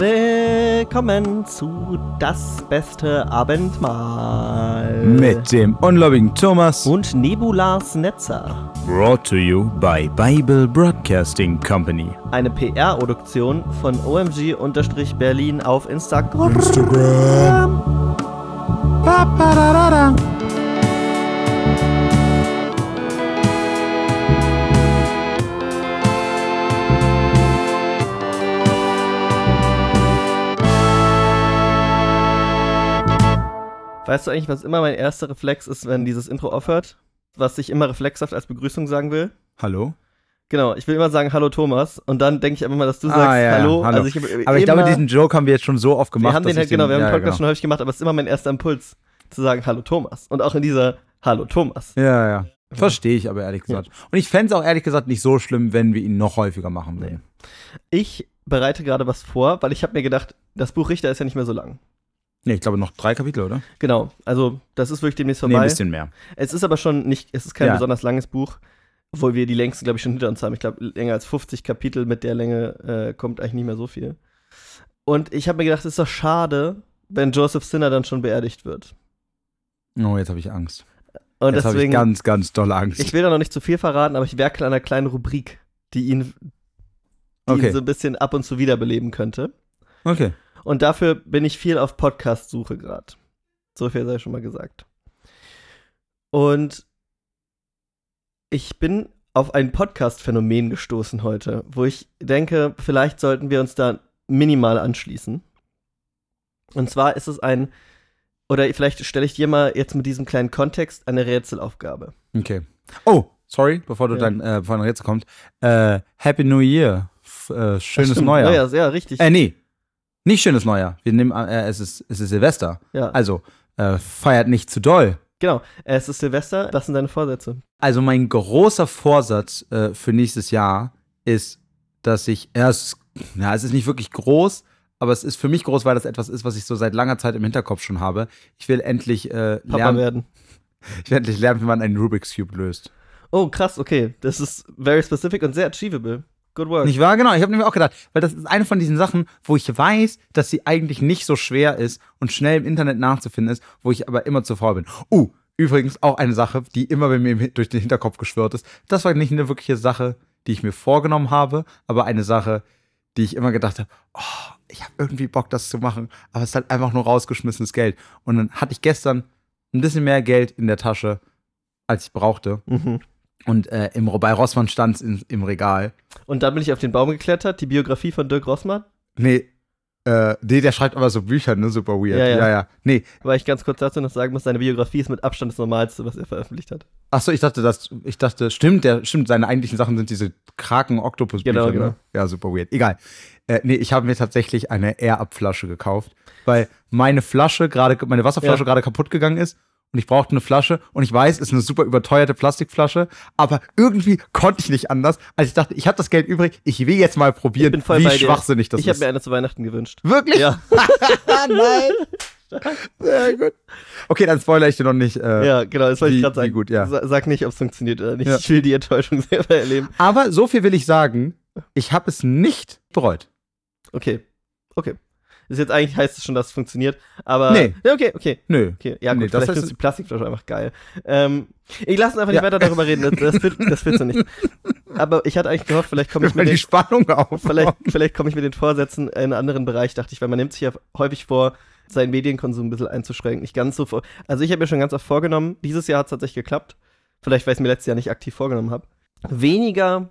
Willkommen zu Das beste Abendmahl. Mit dem ungläubigen Thomas. Und Nebulas Netzer. Brought to you by Bible Broadcasting Company. Eine PR-Produktion von OMG-Berlin auf Instagram. Instagram. Ba, ba, da, da, da. Weißt du eigentlich, was immer mein erster Reflex ist, wenn dieses Intro aufhört? Was ich immer reflexhaft als Begrüßung sagen will? Hallo? Genau, ich will immer sagen Hallo Thomas und dann denke ich einfach mal, dass du Ah, sagst ja, ja, Hallo. hallo. Also ich, Aber ich glaube, immer- diesen Joke haben wir jetzt schon so oft gemacht. wir haben den halt, genau, wir haben den ja, Podcast genau. schon häufig gemacht, aber es ist immer mein erster Impuls, zu sagen Hallo Thomas. Und auch in dieser Hallo Thomas. Ja, ja. Verstehe ich aber ehrlich gesagt. Und ich fände es auch ehrlich gesagt nicht so schlimm, wenn wir ihn noch häufiger machen würden. Ich bereite gerade was vor, weil ich habe mir gedacht, das Buch Richter ist ja nicht mehr so lang. Nee, ich glaube noch drei Kapitel, oder? Genau, also das ist wirklich demnächst Nee, vorbei. ein bisschen mehr. es ist aber schon nicht, es ist kein Ja. besonders langes Buch, obwohl wir die längsten, glaube ich, schon hinter uns haben. Ich glaube, länger als 50 Kapitel mit der Länge äh, kommt eigentlich nicht mehr so viel. Und ich habe mir gedacht, es ist doch schade, wenn Joseph Sinner dann schon beerdigt wird. Oh, jetzt habe ich Angst. Und jetzt habe ich deswegen, ganz, ganz dolle Angst. ich will da noch nicht zu viel verraten, aber ich werke an einer kleinen Rubrik, die ihn, die Okay. ihn so ein bisschen ab und zu wiederbeleben könnte. okay. Und dafür bin ich viel auf Podcast-Suche gerade. So viel sei schon mal gesagt. Und ich bin auf ein Podcast-Phänomen gestoßen heute, wo ich denke, vielleicht sollten wir uns da minimal anschließen. Und zwar ist es ein, oder vielleicht stelle ich dir mal jetzt mit diesem kleinen Kontext eine Rätselaufgabe. Okay. Oh, sorry, bevor du Ja. dann, äh, bevor ein Rätsel kommt. Äh, Happy New Year. Äh, schönes Neujahr. Neujahr, ja, richtig. Äh, nee. Nicht schönes Neujahr. Wir nehmen, äh, es ist, es ist Silvester. ja, Also, äh, feiert nicht zu doll. genau. Es ist Silvester, das sind deine Vorsätze. Also, mein großer Vorsatz äh, für nächstes Jahr ist, dass ich erst, ja, es ist nicht wirklich groß, aber es ist für mich groß, weil das etwas ist, was ich so seit langer Zeit im Hinterkopf schon habe. Ich will endlich äh, Papa lernen, werden. ich will endlich lernen, wie man einen Rubik's Cube löst. Oh, krass, okay. Das ist very specific und sehr achievable. Good work. Nicht wahr? Genau, ich habe nämlich auch gedacht, weil das ist eine von diesen Sachen, wo ich weiß, dass sie eigentlich nicht so schwer ist und schnell im Internet nachzufinden ist, wo ich aber immer zu faul bin. Uh, übrigens auch eine Sache, die immer bei mir durch den Hinterkopf geschwirrt ist. Das war nicht eine wirkliche Sache, die ich mir vorgenommen habe, aber eine Sache, die ich immer gedacht habe, oh, ich habe irgendwie Bock, das zu machen, aber es ist halt einfach nur rausgeschmissenes Geld. Und dann hatte ich gestern ein bisschen mehr Geld in der Tasche, als ich brauchte. Mhm. Und äh, im, bei Rossmann stand es im Regal. Und dann bin ich auf den Baum geklettert, die Biografie von Dirk Rossmann. Nee, äh, nee, der schreibt aber so Bücher, ne? Super weird. Ja, ja. ja. ja. Nee. Weil ich ganz kurz dazu noch sagen muss, seine Biografie ist mit Abstand das Normalste, was er veröffentlicht hat. Achso, ich dachte, das, ich dachte, stimmt, der, stimmt, seine eigentlichen Sachen sind diese Kraken-Oktopus-Bücher. Genau, ne? genau. Ja, super weird. Egal. Äh, nee, ich habe mir tatsächlich eine Air-Up-Flasche gekauft, weil meine Flasche gerade, meine Wasserflasche Ja. gerade kaputt gegangen ist. Und ich brauchte eine Flasche und ich weiß, es ist eine super überteuerte Plastikflasche, aber irgendwie konnte ich nicht anders, als ich dachte, ich habe das Geld übrig, ich will jetzt mal probieren, Ich bin voll wie bei dir. schwachsinnig das ich habe ist. mir eine zu Weihnachten gewünscht. Wirklich? Ja, Nein. Sehr gut. Okay, dann spoilere ich dir noch nicht. Äh, ja genau, das wollte ich gerade sagen. gut, ja. Sa- Sag nicht, ob es funktioniert oder nicht. Ja. Ich will die Enttäuschung selber erleben. Aber so viel will ich sagen, ich habe es nicht bereut. Okay, okay. Ist jetzt eigentlich heißt es schon, dass es funktioniert, aber. Nee. Ja, okay, okay. Nö. Okay, ja gut, Nee, das vielleicht heißt- ist die Plastikflasche einfach geil. Ähm, ich lasse einfach Ja. nicht weiter darüber reden, das, das, wird, das wird so nicht. Aber ich hatte eigentlich gehofft, vielleicht komme ich Weil mit die den, Spannung auf. vielleicht, vielleicht komme ich mit den Vorsätzen in einen anderen Bereich, dachte ich, weil man nimmt sich ja häufig vor, seinen Medienkonsum ein bisschen einzuschränken. Nicht ganz so vor. Also ich habe mir schon ganz oft vorgenommen, dieses Jahr hat es tatsächlich geklappt. Vielleicht, weil ich es mir letztes Jahr nicht aktiv vorgenommen habe. Weniger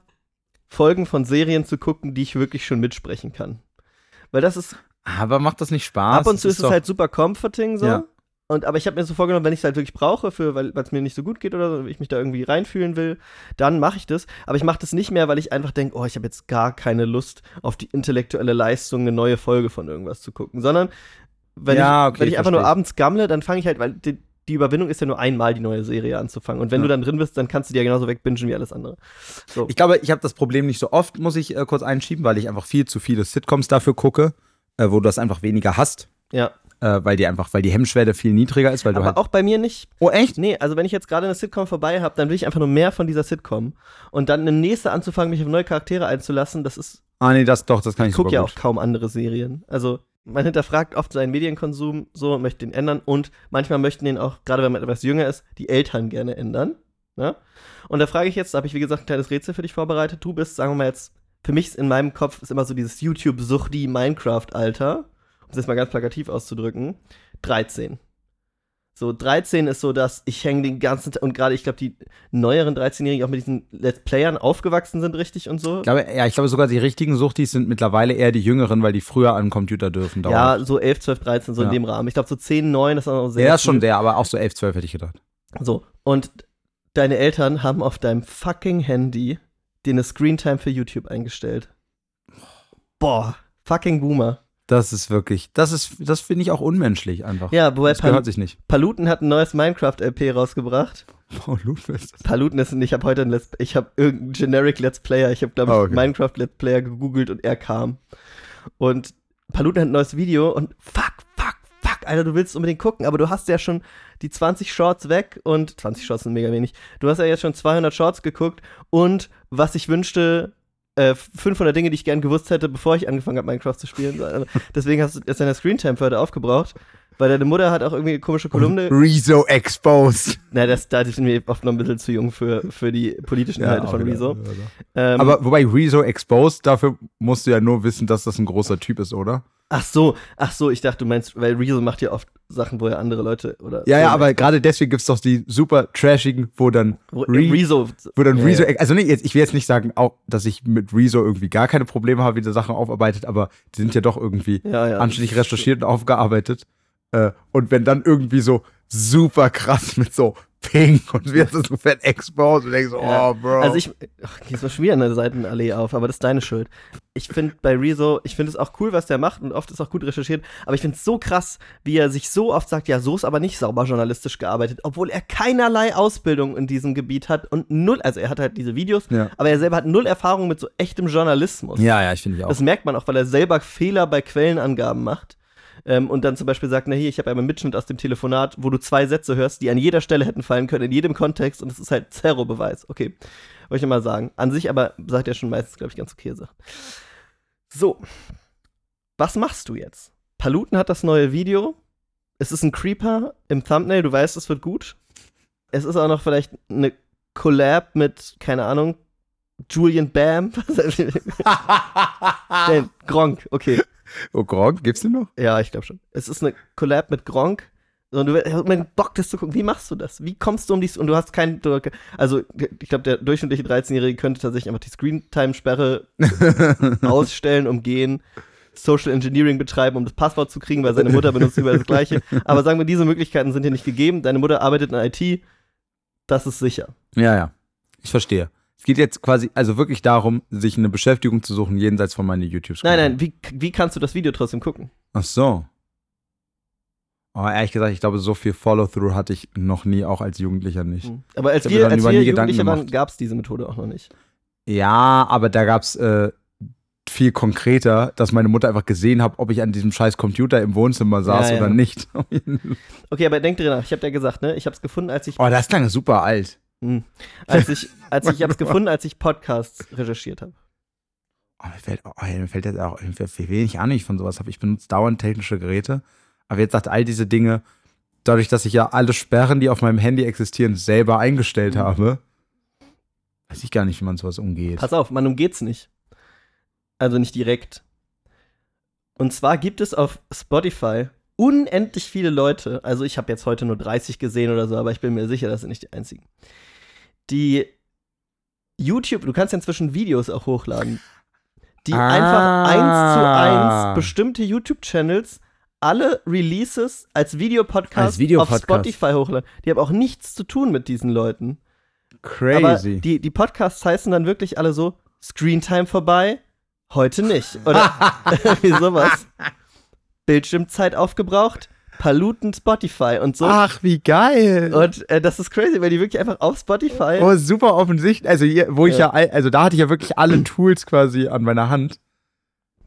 Folgen von Serien zu gucken, die ich wirklich schon mitsprechen kann. Weil das ist Aber macht das nicht Spaß? Ab und zu Das ist es halt super comforting so. Ja. Und, aber ich habe mir so vorgenommen, wenn ich es halt wirklich brauche, für, weil es mir nicht so gut geht oder so, ich mich da irgendwie reinfühlen will, dann mache ich das. Aber ich mache das nicht mehr, weil ich einfach denke, oh, ich habe jetzt gar keine Lust auf die intellektuelle Leistung, eine neue Folge von irgendwas zu gucken. Sondern wenn Ja, ich, okay, wenn ich einfach nur verstehe ich. abends gammle, dann fange ich halt, weil die, die Überwindung ist ja nur einmal die neue Serie anzufangen. Und wenn Ja. du dann drin bist, dann kannst du dir ja genauso wegbingen wie alles andere. So. Ich glaube, ich habe das Problem nicht so oft, muss ich äh, kurz einschieben, weil ich einfach viel zu viele Sitcoms dafür gucke, äh, wo du das einfach weniger hast. ja. Äh, weil die einfach, weil die Hemmschwelle viel niedriger ist, weil du Aber halt. auch bei mir nicht. oh, echt? Nee, also wenn ich jetzt gerade eine Sitcom vorbei habe, dann will ich einfach nur mehr von dieser Sitcom. Und dann eine nächste anzufangen, mich auf neue Charaktere einzulassen, das ist Ah, nee, das doch, das kann ich Ich gucke ja gut. auch kaum andere Serien. Also man hinterfragt oft seinen Medienkonsum so und möchte ihn ändern und manchmal möchten ihn auch, gerade wenn man etwas jünger ist, die Eltern gerne ändern. Ne? Und da frage ich jetzt, da habe ich wie gesagt ein kleines Rätsel für dich vorbereitet. Du bist, sagen wir mal jetzt, für mich ist in meinem Kopf ist immer so dieses YouTube-Suchti Minecraft-Alter, um es jetzt mal ganz plakativ auszudrücken, 13. So, 13 ist so, dass ich hänge den ganzen Tag, und gerade ich glaube, die neueren 13-Jährigen auch mit diesen Let's Playern aufgewachsen sind, richtig und so. Ich glaube, ja, ich glaube sogar die richtigen Suchtis sind mittlerweile eher die Jüngeren, weil die früher an den Computer dürfen. Ja, dauernd. so 11, 12, 13, so in Ja. dem Rahmen. Ich glaube, so 10, 9 ist auch noch sehr. der ist schon der, aber auch so 11, 12 hätte ich gedacht. So, und deine Eltern haben auf deinem fucking Handy dir eine Screentime für YouTube eingestellt. Boah, fucking Boomer. Das ist wirklich, das ist, das finde ich auch unmenschlich einfach. Ja, wobei das gehört sich nicht. Paluten hat ein neues Minecraft-LP rausgebracht. Oh, Ludwig. Paluten ist, ich habe heute ein Let's, ich habe irgendeinen Generic Let's Player, ich habe, glaube ich, Ah, okay. Minecraft Let's Player gegoogelt und er kam. Und Paluten hat ein neues Video und fuck, Alter, du willst unbedingt gucken, aber du hast ja schon die 20 Shorts weg und 20 Shorts sind mega wenig. Du hast ja jetzt schon 200 Shorts geguckt und was ich wünschte, äh, 500 Dinge, die ich gern gewusst hätte, bevor ich angefangen habe, Minecraft zu spielen. Deswegen hast du jetzt deine Screentime für heute aufgebraucht, weil deine Mutter hat auch irgendwie eine komische Kolumne. Rezo exposed. Na, das, da sind wir oft noch ein bisschen zu jung für, für die politischen Inhalte auch von wieder. Rezo. Ähm, Aber wobei Rezo exposed, dafür musst du ja nur wissen, dass das ein großer Typ ist, oder? ach so, ach so, ich dachte, du meinst, weil Rezo macht ja oft Sachen, wo er andere Leute oder. Ja, ja, aber gerade deswegen gibt es doch die super trashigen, wo dann Wo, Re- Rezo. Wo dann Ja, Rezo, ja. also nee, jetzt, ich will jetzt nicht sagen, auch, dass ich mit Rezo irgendwie gar keine Probleme habe, wie der Sachen aufarbeitet, aber die sind ja doch irgendwie Ja, ja. anständig recherchiert und aufgearbeitet. Äh, und wenn dann irgendwie so super krass mit so Pink und wird so fett exposed und denkst so, Ja. oh, Bro. Also ich, ach, ist mal schon wieder eine Seitenallee auf, aber das ist deine Schuld. Ich finde bei Rezo, ich finde es auch cool, was der macht und oft ist auch gut recherchiert, aber ich finde es so krass, wie er sich so oft sagt, ja, so ist aber nicht sauber journalistisch gearbeitet, obwohl er keinerlei Ausbildung in diesem Gebiet hat und null, also er hat halt diese Videos, Ja. aber er selber hat null Erfahrung mit so echtem Journalismus. ja, ja, ich finde ich auch. Das merkt man auch, weil er selber Fehler bei Quellenangaben macht. Ähm, und dann zum Beispiel sagt, na hier, ich habe einmal einen Mitschnitt aus dem Telefonat, wo du zwei Sätze hörst, die an jeder Stelle hätten fallen können, in jedem Kontext. Und das ist halt Zerro-Beweis. Okay, wollte ich mal sagen. An sich aber sagt er schon meistens, glaube ich, ganz okay Sachen. So, was machst du jetzt? Paluten hat das neue Video. Es ist ein Creeper im Thumbnail, du weißt, es wird gut. Es ist auch noch vielleicht eine Collab mit, keine Ahnung, Julian Bam. Nein, Gronk, okay. Oh, Gronk, gibt's den noch? Ja, ich glaube schon. Es ist eine Collab mit Gronk. Und du hast immer Bock, das zu gucken. Wie machst du das? Wie kommst du um dies? Und du hast keinen. Also, ich glaube, der durchschnittliche 13-Jährige könnte tatsächlich einfach die Screentime-Sperre ausstellen, umgehen, Social Engineering betreiben, um das Passwort zu kriegen, weil seine Mutter benutzt überall das Gleiche. Aber sagen wir, diese Möglichkeiten sind dir nicht gegeben. Deine Mutter arbeitet in IT. Das ist sicher. Ja, ja. Ich verstehe. Es geht jetzt quasi, also wirklich darum, sich eine Beschäftigung zu suchen, jenseits von meinen youtube Nein, nein, wie, wie kannst du das Video trotzdem gucken? Ach so. Aber ehrlich gesagt, ich glaube, so viel Follow-through hatte ich noch nie, auch als Jugendlicher nicht. Aber als wir, als wir Jugendliche waren, gab es diese Methode auch noch nicht. Ja, aber da gab's äh, viel konkreter, dass meine Mutter einfach gesehen hat, ob ich an diesem scheiß Computer im Wohnzimmer saß Ja, ja. oder nicht. Okay, aber denk drüber nach. Ich habe dir gesagt, ne? Ich habe es gefunden, als ich Oh, das klang super alt. Hm. Als ich, als ich, habe es gefunden, als ich Podcasts recherchiert habe. Oh, mir, fällt, oh, mir fällt jetzt auch, wie wenig Ahnung ich von sowas habe. Ich benutze dauernd technische Geräte. Aber jetzt sagt all diese Dinge, dadurch, dass ich ja alle Sperren, die auf meinem Handy existieren, selber eingestellt Mhm. habe, weiß ich gar nicht, wie man sowas umgeht. Pass auf, man umgeht's nicht. Also nicht direkt. Und zwar gibt es auf Spotify unendlich viele Leute, also ich habe jetzt heute nur 30 gesehen oder so, aber ich bin mir sicher, das sind nicht die einzigen, die YouTube, du kannst ja inzwischen Videos auch hochladen, die Ah. einfach eins zu eins bestimmte YouTube-Channels alle Releases als Videopodcast, Als Videopodcast. auf Spotify hochladen. Die haben auch nichts zu tun mit diesen Leuten. Crazy. Aber die, die Podcasts heißen dann wirklich alle so: Screentime vorbei, heute nicht. Oder wie sowas. Bildschirmzeit aufgebraucht, Paluten Spotify und so. Ach, wie geil. Und äh, das ist crazy, weil die wirklich einfach auf Spotify. Oh, super offensichtlich. Also, hier, wo ich Ja. also da hatte ich ja wirklich alle Tools quasi an meiner Hand.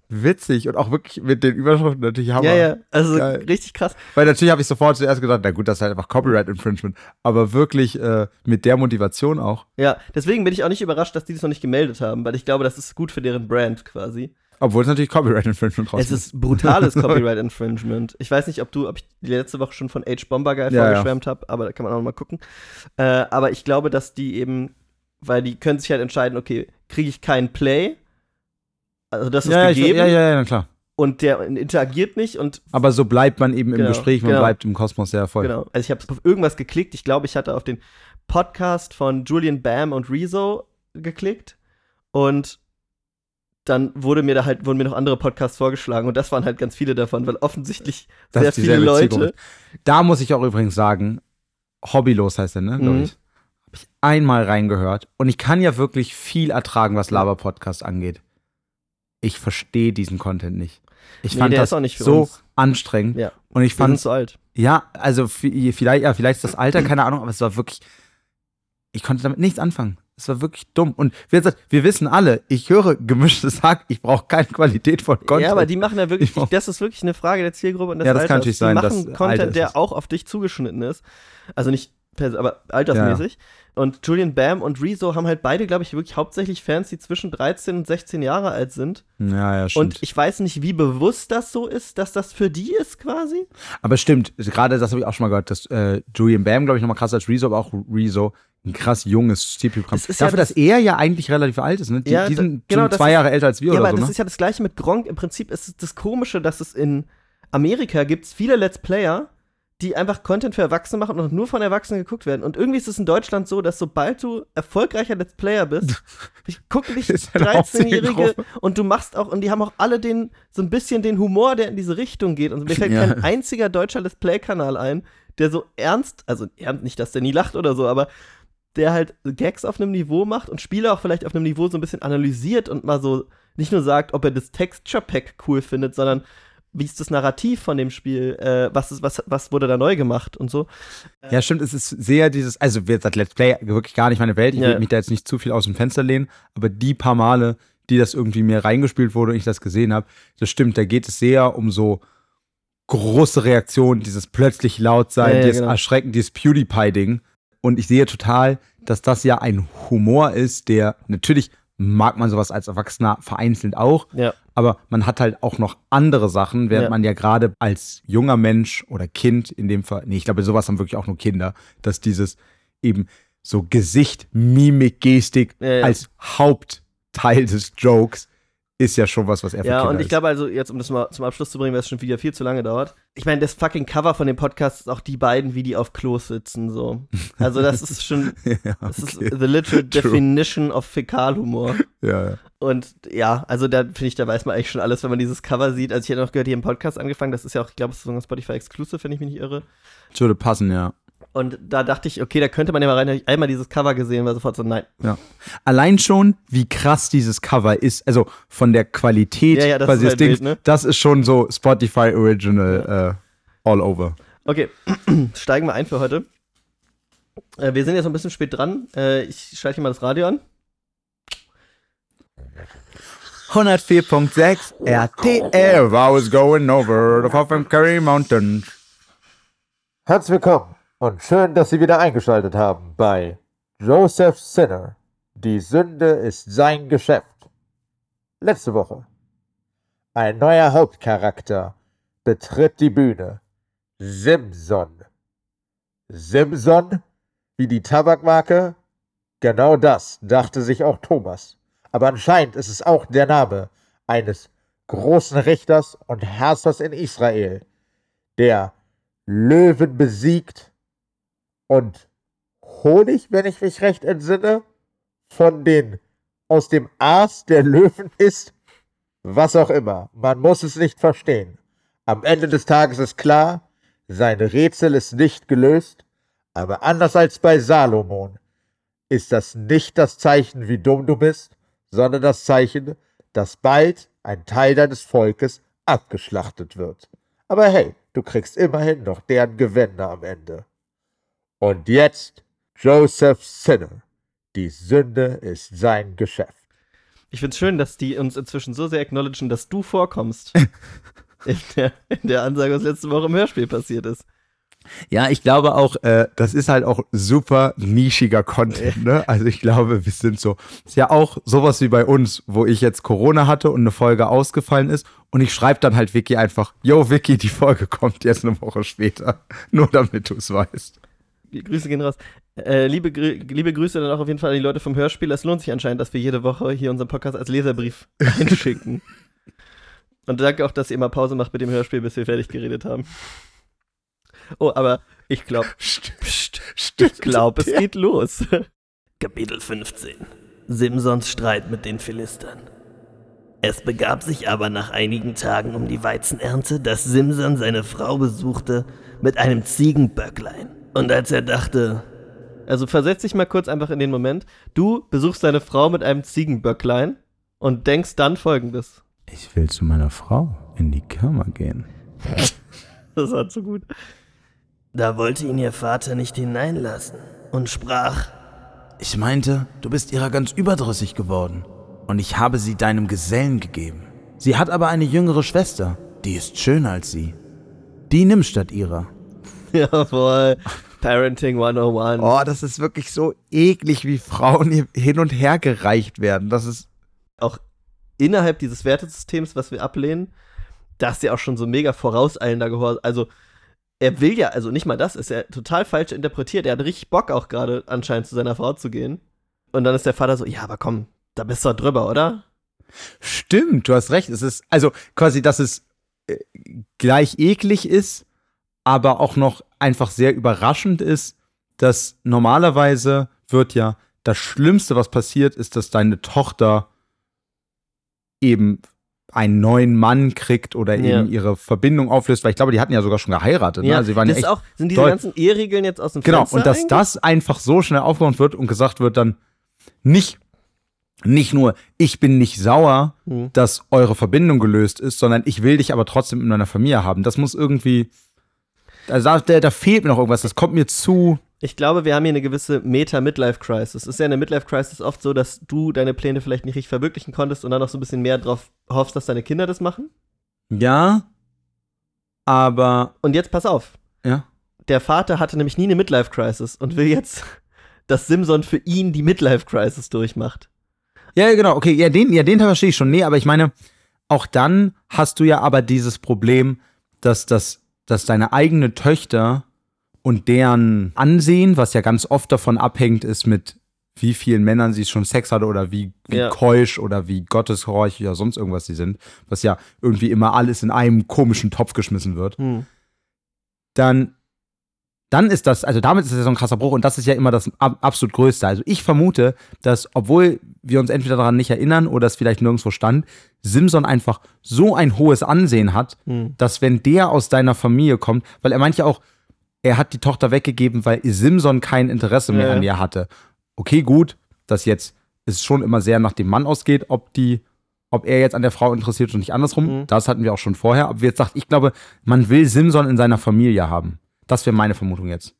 witzig und auch wirklich mit den Überschriften natürlich Hammer. Ja, ja, also Geil. richtig krass. Weil natürlich habe ich sofort zuerst gedacht, na gut, das ist halt einfach Copyright Infringement. Aber wirklich äh, mit der Motivation auch. Ja, deswegen bin ich auch nicht überrascht, dass die das noch nicht gemeldet haben, weil ich glaube, das ist gut für deren Brand quasi. Obwohl es natürlich Copyright Infringement raus Es ist brutales Copyright Infringement. Ich weiß nicht, ob du, ob ich die letzte Woche schon von H. Bomber Guy Ja, vorgeschwärmt habe, aber da kann man auch noch mal gucken. Äh, aber ich glaube, dass die eben, weil die können sich halt entscheiden, okay, kriege ich keinen Play, also das ist ja, ja, gegeben ja, ja, ja, na klar. und der interagiert nicht und Aber so bleibt man eben im Genau, Gespräch, man genau. bleibt im Kosmos sehr voll. Genau. Also ich habe auf irgendwas geklickt. Ich glaube, ich hatte auf den Podcast von Julian Bam und Rezo geklickt und dann wurde mir da halt, wurden mir noch andere Podcasts vorgeschlagen und das waren halt ganz viele davon, weil offensichtlich Das sehr viele Leute. Zielgruppe. Da muss ich auch übrigens sagen, hobbylos heißt der, ne? Mhm. ich. Habe ich einmal reingehört. Und ich kann ja wirklich viel ertragen, was Laber-Podcast angeht. Ich verstehe diesen Content nicht. Ich Nee, fand das so uns. anstrengend. Ja, Und ich wir sind fand, zu alt. ja, also vi- vielleicht, ja, vielleicht ist das Alter, keine Ahnung, aber es war wirklich, ich konnte damit nichts anfangen. Es war wirklich dumm. Und wie gesagt, wir wissen alle, ich höre gemischtes Hack, ich brauche keine Qualität von Content. Ja, aber die machen ja wirklich, das ist wirklich eine Frage der Zielgruppe und des Ja, das Alters. kann natürlich sein, Die dass machen Alter Content, der auch auf dich zugeschnitten ist. Also nicht, aber altersmäßig. Und Julian Bam und Rezo haben halt beide, glaube ich, wirklich hauptsächlich Fans, die zwischen 13 und 16 Jahre alt sind. ja, ja, stimmt. Und ich weiß nicht, wie bewusst das so ist, dass das für die ist quasi. Aber stimmt, gerade das habe ich auch schon mal gehört, dass äh, Julian Bam, glaube ich, nochmal krasser als Rezo, aber auch Rezo ein krass junges Zielpublikum. Das ist ja Dafür, das- dass er ja eigentlich relativ alt ist, ne? Die, Ja, die sind genau, zwei ist- Jahre älter als wir Ja, oder aber so, das ne? ist ja das gleiche mit Gronk. Im Prinzip ist es das Komische, dass es in Amerika gibt viele Let's Player, die einfach Content für Erwachsene machen und nur von Erwachsenen geguckt werden. Und irgendwie ist es in Deutschland so, dass sobald du erfolgreicher Let's Player bist, gucken dich Ist eine 13-Jährige Hauptzielgruppe. und du machst auch, und die haben auch alle den, so ein bisschen den Humor, der in diese Richtung geht. Und mir fällt Ja. kein einziger deutscher Let's Play-Kanal ein, der so ernst, also ernst, nicht, dass der nie lacht oder so, aber der halt Gags auf einem Niveau macht und Spiele auch vielleicht auf einem Niveau so ein bisschen analysiert und mal so nicht nur sagt, ob er das Texture Pack cool findet, sondern wie ist das Narrativ von dem Spiel, äh, was, ist, was, was wurde da neu gemacht und so. Ja, stimmt, es ist sehr dieses, also wie gesagt, Let's Play wirklich gar nicht meine Welt. Ich Ja. will mich da jetzt nicht zu viel aus dem Fenster lehnen, aber die paar Male, die das irgendwie mir reingespielt wurde und ich das gesehen habe, das stimmt, da geht es sehr um so große Reaktionen, dieses plötzlich laut sein, Ja, ja, dieses genau. Erschrecken, dieses PewDiePie-Ding. Und ich sehe total, dass das ja ein Humor ist, der natürlich mag man sowas als Erwachsener vereinzelt auch, Ja. aber man hat halt auch noch andere Sachen, während Ja. man ja gerade als junger Mensch oder Kind in dem Fall, nee, ich glaube, sowas haben wirklich auch nur Kinder, dass dieses eben so Gesicht, Mimik, Gestik Ja, als Hauptteil des Jokes ist ja schon was, was er Ja, und ich glaube also, jetzt um das mal zum Abschluss zu bringen, weil es schon wieder viel zu lange dauert. Ich meine, das fucking Cover von dem Podcast ist auch die beiden, wie die auf Klos sitzen, so. Also, das ist schon, ja, das okay. ist the literal definition of Fäkalhumor. ja, ja. Und ja, also da finde ich, da weiß man eigentlich schon alles, wenn man dieses Cover sieht. Also ich hätte noch gehört, hier im Podcast angefangen, das ist ja auch, ich glaube, es ist sogar Spotify Exclusive, wenn ich mich nicht irre. Das würde passen, ja. Und da dachte ich, okay, da könnte man ja mal rein, hab ich einmal dieses Cover gesehen, war sofort so, nein. Allein schon, wie krass dieses Cover ist, also von der Qualität Ja, ja, das quasi ist des halt Dings, wild, ne? das ist schon so Spotify Original äh, all over. Okay, steigen wir ein für heute. Äh, wir sind jetzt ein bisschen spät dran. Äh, ich schalte hier mal das Radio an. 104.6 RTL, I was going over the Puffin Curry Mountain. Herzlich willkommen und schön, dass Sie wieder eingeschaltet haben bei Joseph Sinner. Die Sünde ist sein Geschäft. Letzte Woche. Ein neuer Hauptcharakter betritt die Bühne. Simson. Simson? Wie die Tabakmarke? Genau das dachte sich auch Thomas. Aber anscheinend ist es auch der Name eines großen Richters und Herrschers in Israel, der Löwen besiegt und Honig, wenn ich mich recht entsinne, von den aus dem Aas der Löwen ist. Was auch immer, man muss es nicht verstehen. Am Ende des Tages ist klar, sein Rätsel ist nicht gelöst, aber anders als bei Salomon ist das nicht das Zeichen, wie dumm du bist, sondern das Zeichen, dass bald ein Teil deines Volkes abgeschlachtet wird. Aber hey, du kriegst immerhin noch deren Gewänder am Ende. Und jetzt Joseph Sinner. Die Sünde ist sein Geschäft. Ich finde es schön, dass die uns inzwischen so sehr acknowledgen, dass du vorkommst. in, der, in der Ansage, was letzte Woche im Hörspiel passiert ist. Ja, ich glaube auch, äh, das ist halt auch super nischiger Content, ne? Also ich glaube, wir sind so, ist ja auch sowas wie bei uns, wo ich jetzt Corona hatte und eine Folge ausgefallen ist und ich schreibe dann halt Vicky einfach, yo Vicky, die Folge kommt jetzt eine Woche später, nur damit du es weißt. Grüße gehen raus. Äh, liebe, liebe Grüße dann auch auf jeden Fall an die Leute vom Hörspiel. Es lohnt sich anscheinend, dass wir jede Woche hier unseren Podcast als Leserbrief einschicken. Und danke auch, dass ihr mal Pause macht mit dem Hörspiel, bis wir fertig geredet haben. Oh, aber ich glaube, ich glaube, es geht los. Kapitel 15 Simsons Streit mit den Philistern. Es begab sich aber nach einigen Tagen um die Weizenernte, dass Simson seine Frau besuchte mit einem Ziegenböcklein. Und als er dachte, also versetz dich mal kurz einfach in den Moment, du besuchst deine Frau mit einem Ziegenböcklein und denkst dann folgendes. Ich will zu meiner Frau in die Kammer gehen. Das war zu gut. Da wollte ihn ihr Vater nicht hineinlassen und sprach, Ich meinte, du bist ihrer ganz überdrüssig geworden. Und ich habe sie deinem Gesellen gegeben. Sie hat aber eine jüngere Schwester, die ist schöner als sie. Die nimm statt ihrer. jawohl, Parenting 101. Oh, das ist wirklich so eklig, wie Frauen hin und her gereicht werden. Das ist auch innerhalb dieses Wertesystems, was wir ablehnen, dass der auch schon so mega vorauseilender Gehorsam. Also, er will ja, also nicht mal das, ist ja total falsch interpretiert. Er hat richtig Bock auch gerade anscheinend zu seiner Frau zu gehen. Und dann ist der Vater so, ja, aber komm, da bist du drüber, oder? Stimmt, du hast recht. Es ist also quasi, dass es äh, gleich eklig ist, aber auch noch einfach sehr überraschend ist, dass normalerweise wird ja das Schlimmste, was passiert, ist, dass deine Tochter eben einen neuen Mann kriegt oder Ja. eben ihre Verbindung auflöst, weil ich glaube, die hatten ja sogar schon geheiratet. ne? Also sie waren ja das ist auch, sind diese doll. ganzen Eheregeln jetzt aus dem Genau, Fenster und dass eigentlich? das einfach so schnell aufgeräumt wird und gesagt wird dann nicht, nicht nur, ich bin nicht sauer, Hm. dass eure Verbindung gelöst ist, sondern ich will dich aber trotzdem in meiner Familie haben. Das muss irgendwie, also da, da, da fehlt mir noch irgendwas, das kommt mir zu. Ich glaube, wir haben hier eine gewisse Meta-Midlife-Crisis. Es ist ja in der Midlife-Crisis oft so, dass du deine Pläne vielleicht nicht richtig verwirklichen konntest und dann noch so ein bisschen mehr drauf hoffst, dass deine Kinder das machen. Ja, aber, Und jetzt pass auf. ja. Der Vater hatte nämlich nie eine Midlife-Crisis und will jetzt, dass Simson für ihn die Midlife-Crisis durchmacht. Ja, genau, okay, ja, den, ja, den verstehe ich schon. Nee, aber ich meine, auch dann hast du ja aber dieses Problem, dass, das, dass deine eigene Töchter und deren Ansehen, was ja ganz oft davon abhängt, ist mit wie vielen Männern sie schon Sex hatte oder wie, wie Ja. keusch oder wie gotteshorch oder sonst irgendwas sie sind, was ja irgendwie immer alles in einem komischen Topf geschmissen wird Hm. dann, dann ist das, also damit ist das ja so ein krasser Bruch und das ist ja immer das ab, absolut Größte. Also ich vermute, dass, obwohl wir uns entweder daran nicht erinnern oder es vielleicht nirgendwo stand, Simson einfach so ein hohes Ansehen hat, Hm. dass wenn der aus deiner Familie kommt, weil er ja auch, er hat die Tochter weggegeben, weil Simson kein Interesse mehr Ja, an ihr hatte. Okay, gut, dass jetzt es schon immer sehr nach dem Mann ausgeht, ob die, ob er jetzt an der Frau interessiert und nicht andersrum. Mhm. Das hatten wir auch schon vorher. Aber jetzt sagt, ich glaube, man will Simson in seiner Familie haben. Das wäre meine Vermutung jetzt.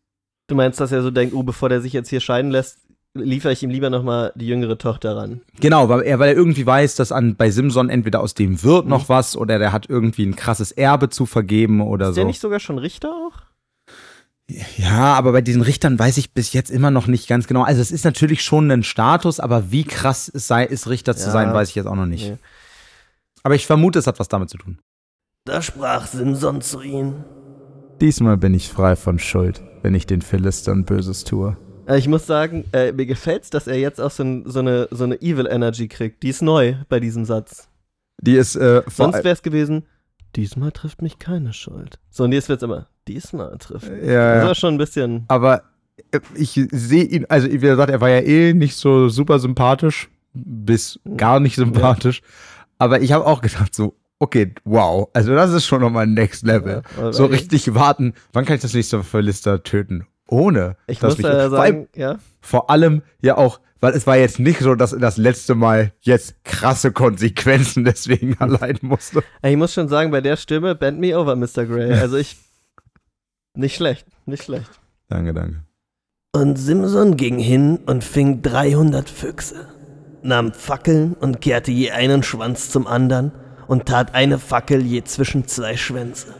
Du meinst, dass er so denkt, oh, bevor der sich jetzt hier scheiden lässt, liefere ich ihm lieber nochmal die jüngere Tochter ran. Genau, weil er, weil er irgendwie weiß, dass an, bei Simson entweder aus dem wird noch was oder der hat irgendwie ein krasses Erbe zu vergeben oder Ist so. der nicht sogar schon Richter auch? Ja, aber bei diesen Richtern weiß ich bis jetzt immer noch nicht ganz genau. Also es ist natürlich schon ein Status, aber wie krass es sei, ist Richter zu Ja. sein, weiß ich jetzt auch noch nicht. Nee. Aber ich vermute, es hat was damit zu tun. Da sprach Simson zu ihm. Diesmal bin ich frei von Schuld, wenn ich den Philistern Böses tue. Äh, Ich muss sagen, äh, mir gefällt's, dass er jetzt auch so, ein, so, eine, so eine Evil Energy kriegt. Die ist neu bei diesem Satz. Die ist, äh, Sonst wäre es gewesen, diesmal trifft mich keine Schuld. So, und jetzt wird's immer, diesmal trifft mich. ja, Das ja. war schon ein bisschen. Aber äh, ich sehe ihn, also wie gesagt, er war ja eh nicht so super sympathisch, bis gar nicht sympathisch. Aber ich habe auch gedacht, so, okay, wow, also das ist schon nochmal Next Level. Ja, so aber ich- richtig warten, wann kann ich das nächste Verlister töten? Ohne. Ich dass muss mich- äh, vor, allem, sagen, ja. vor allem ja auch, weil es war jetzt nicht so, dass er das letzte Mal jetzt krasse Konsequenzen deswegen erleiden musste. Ich muss schon sagen, bei der Stimme, bend me over, Mr. Grey. Also ich. Nicht schlecht, nicht schlecht. Danke, danke. Und Simson ging hin und fing 300 Füchse. nahm Fackeln und kehrte je einen Schwanz zum andern und tat eine Fackel je zwischen zwei Schwänze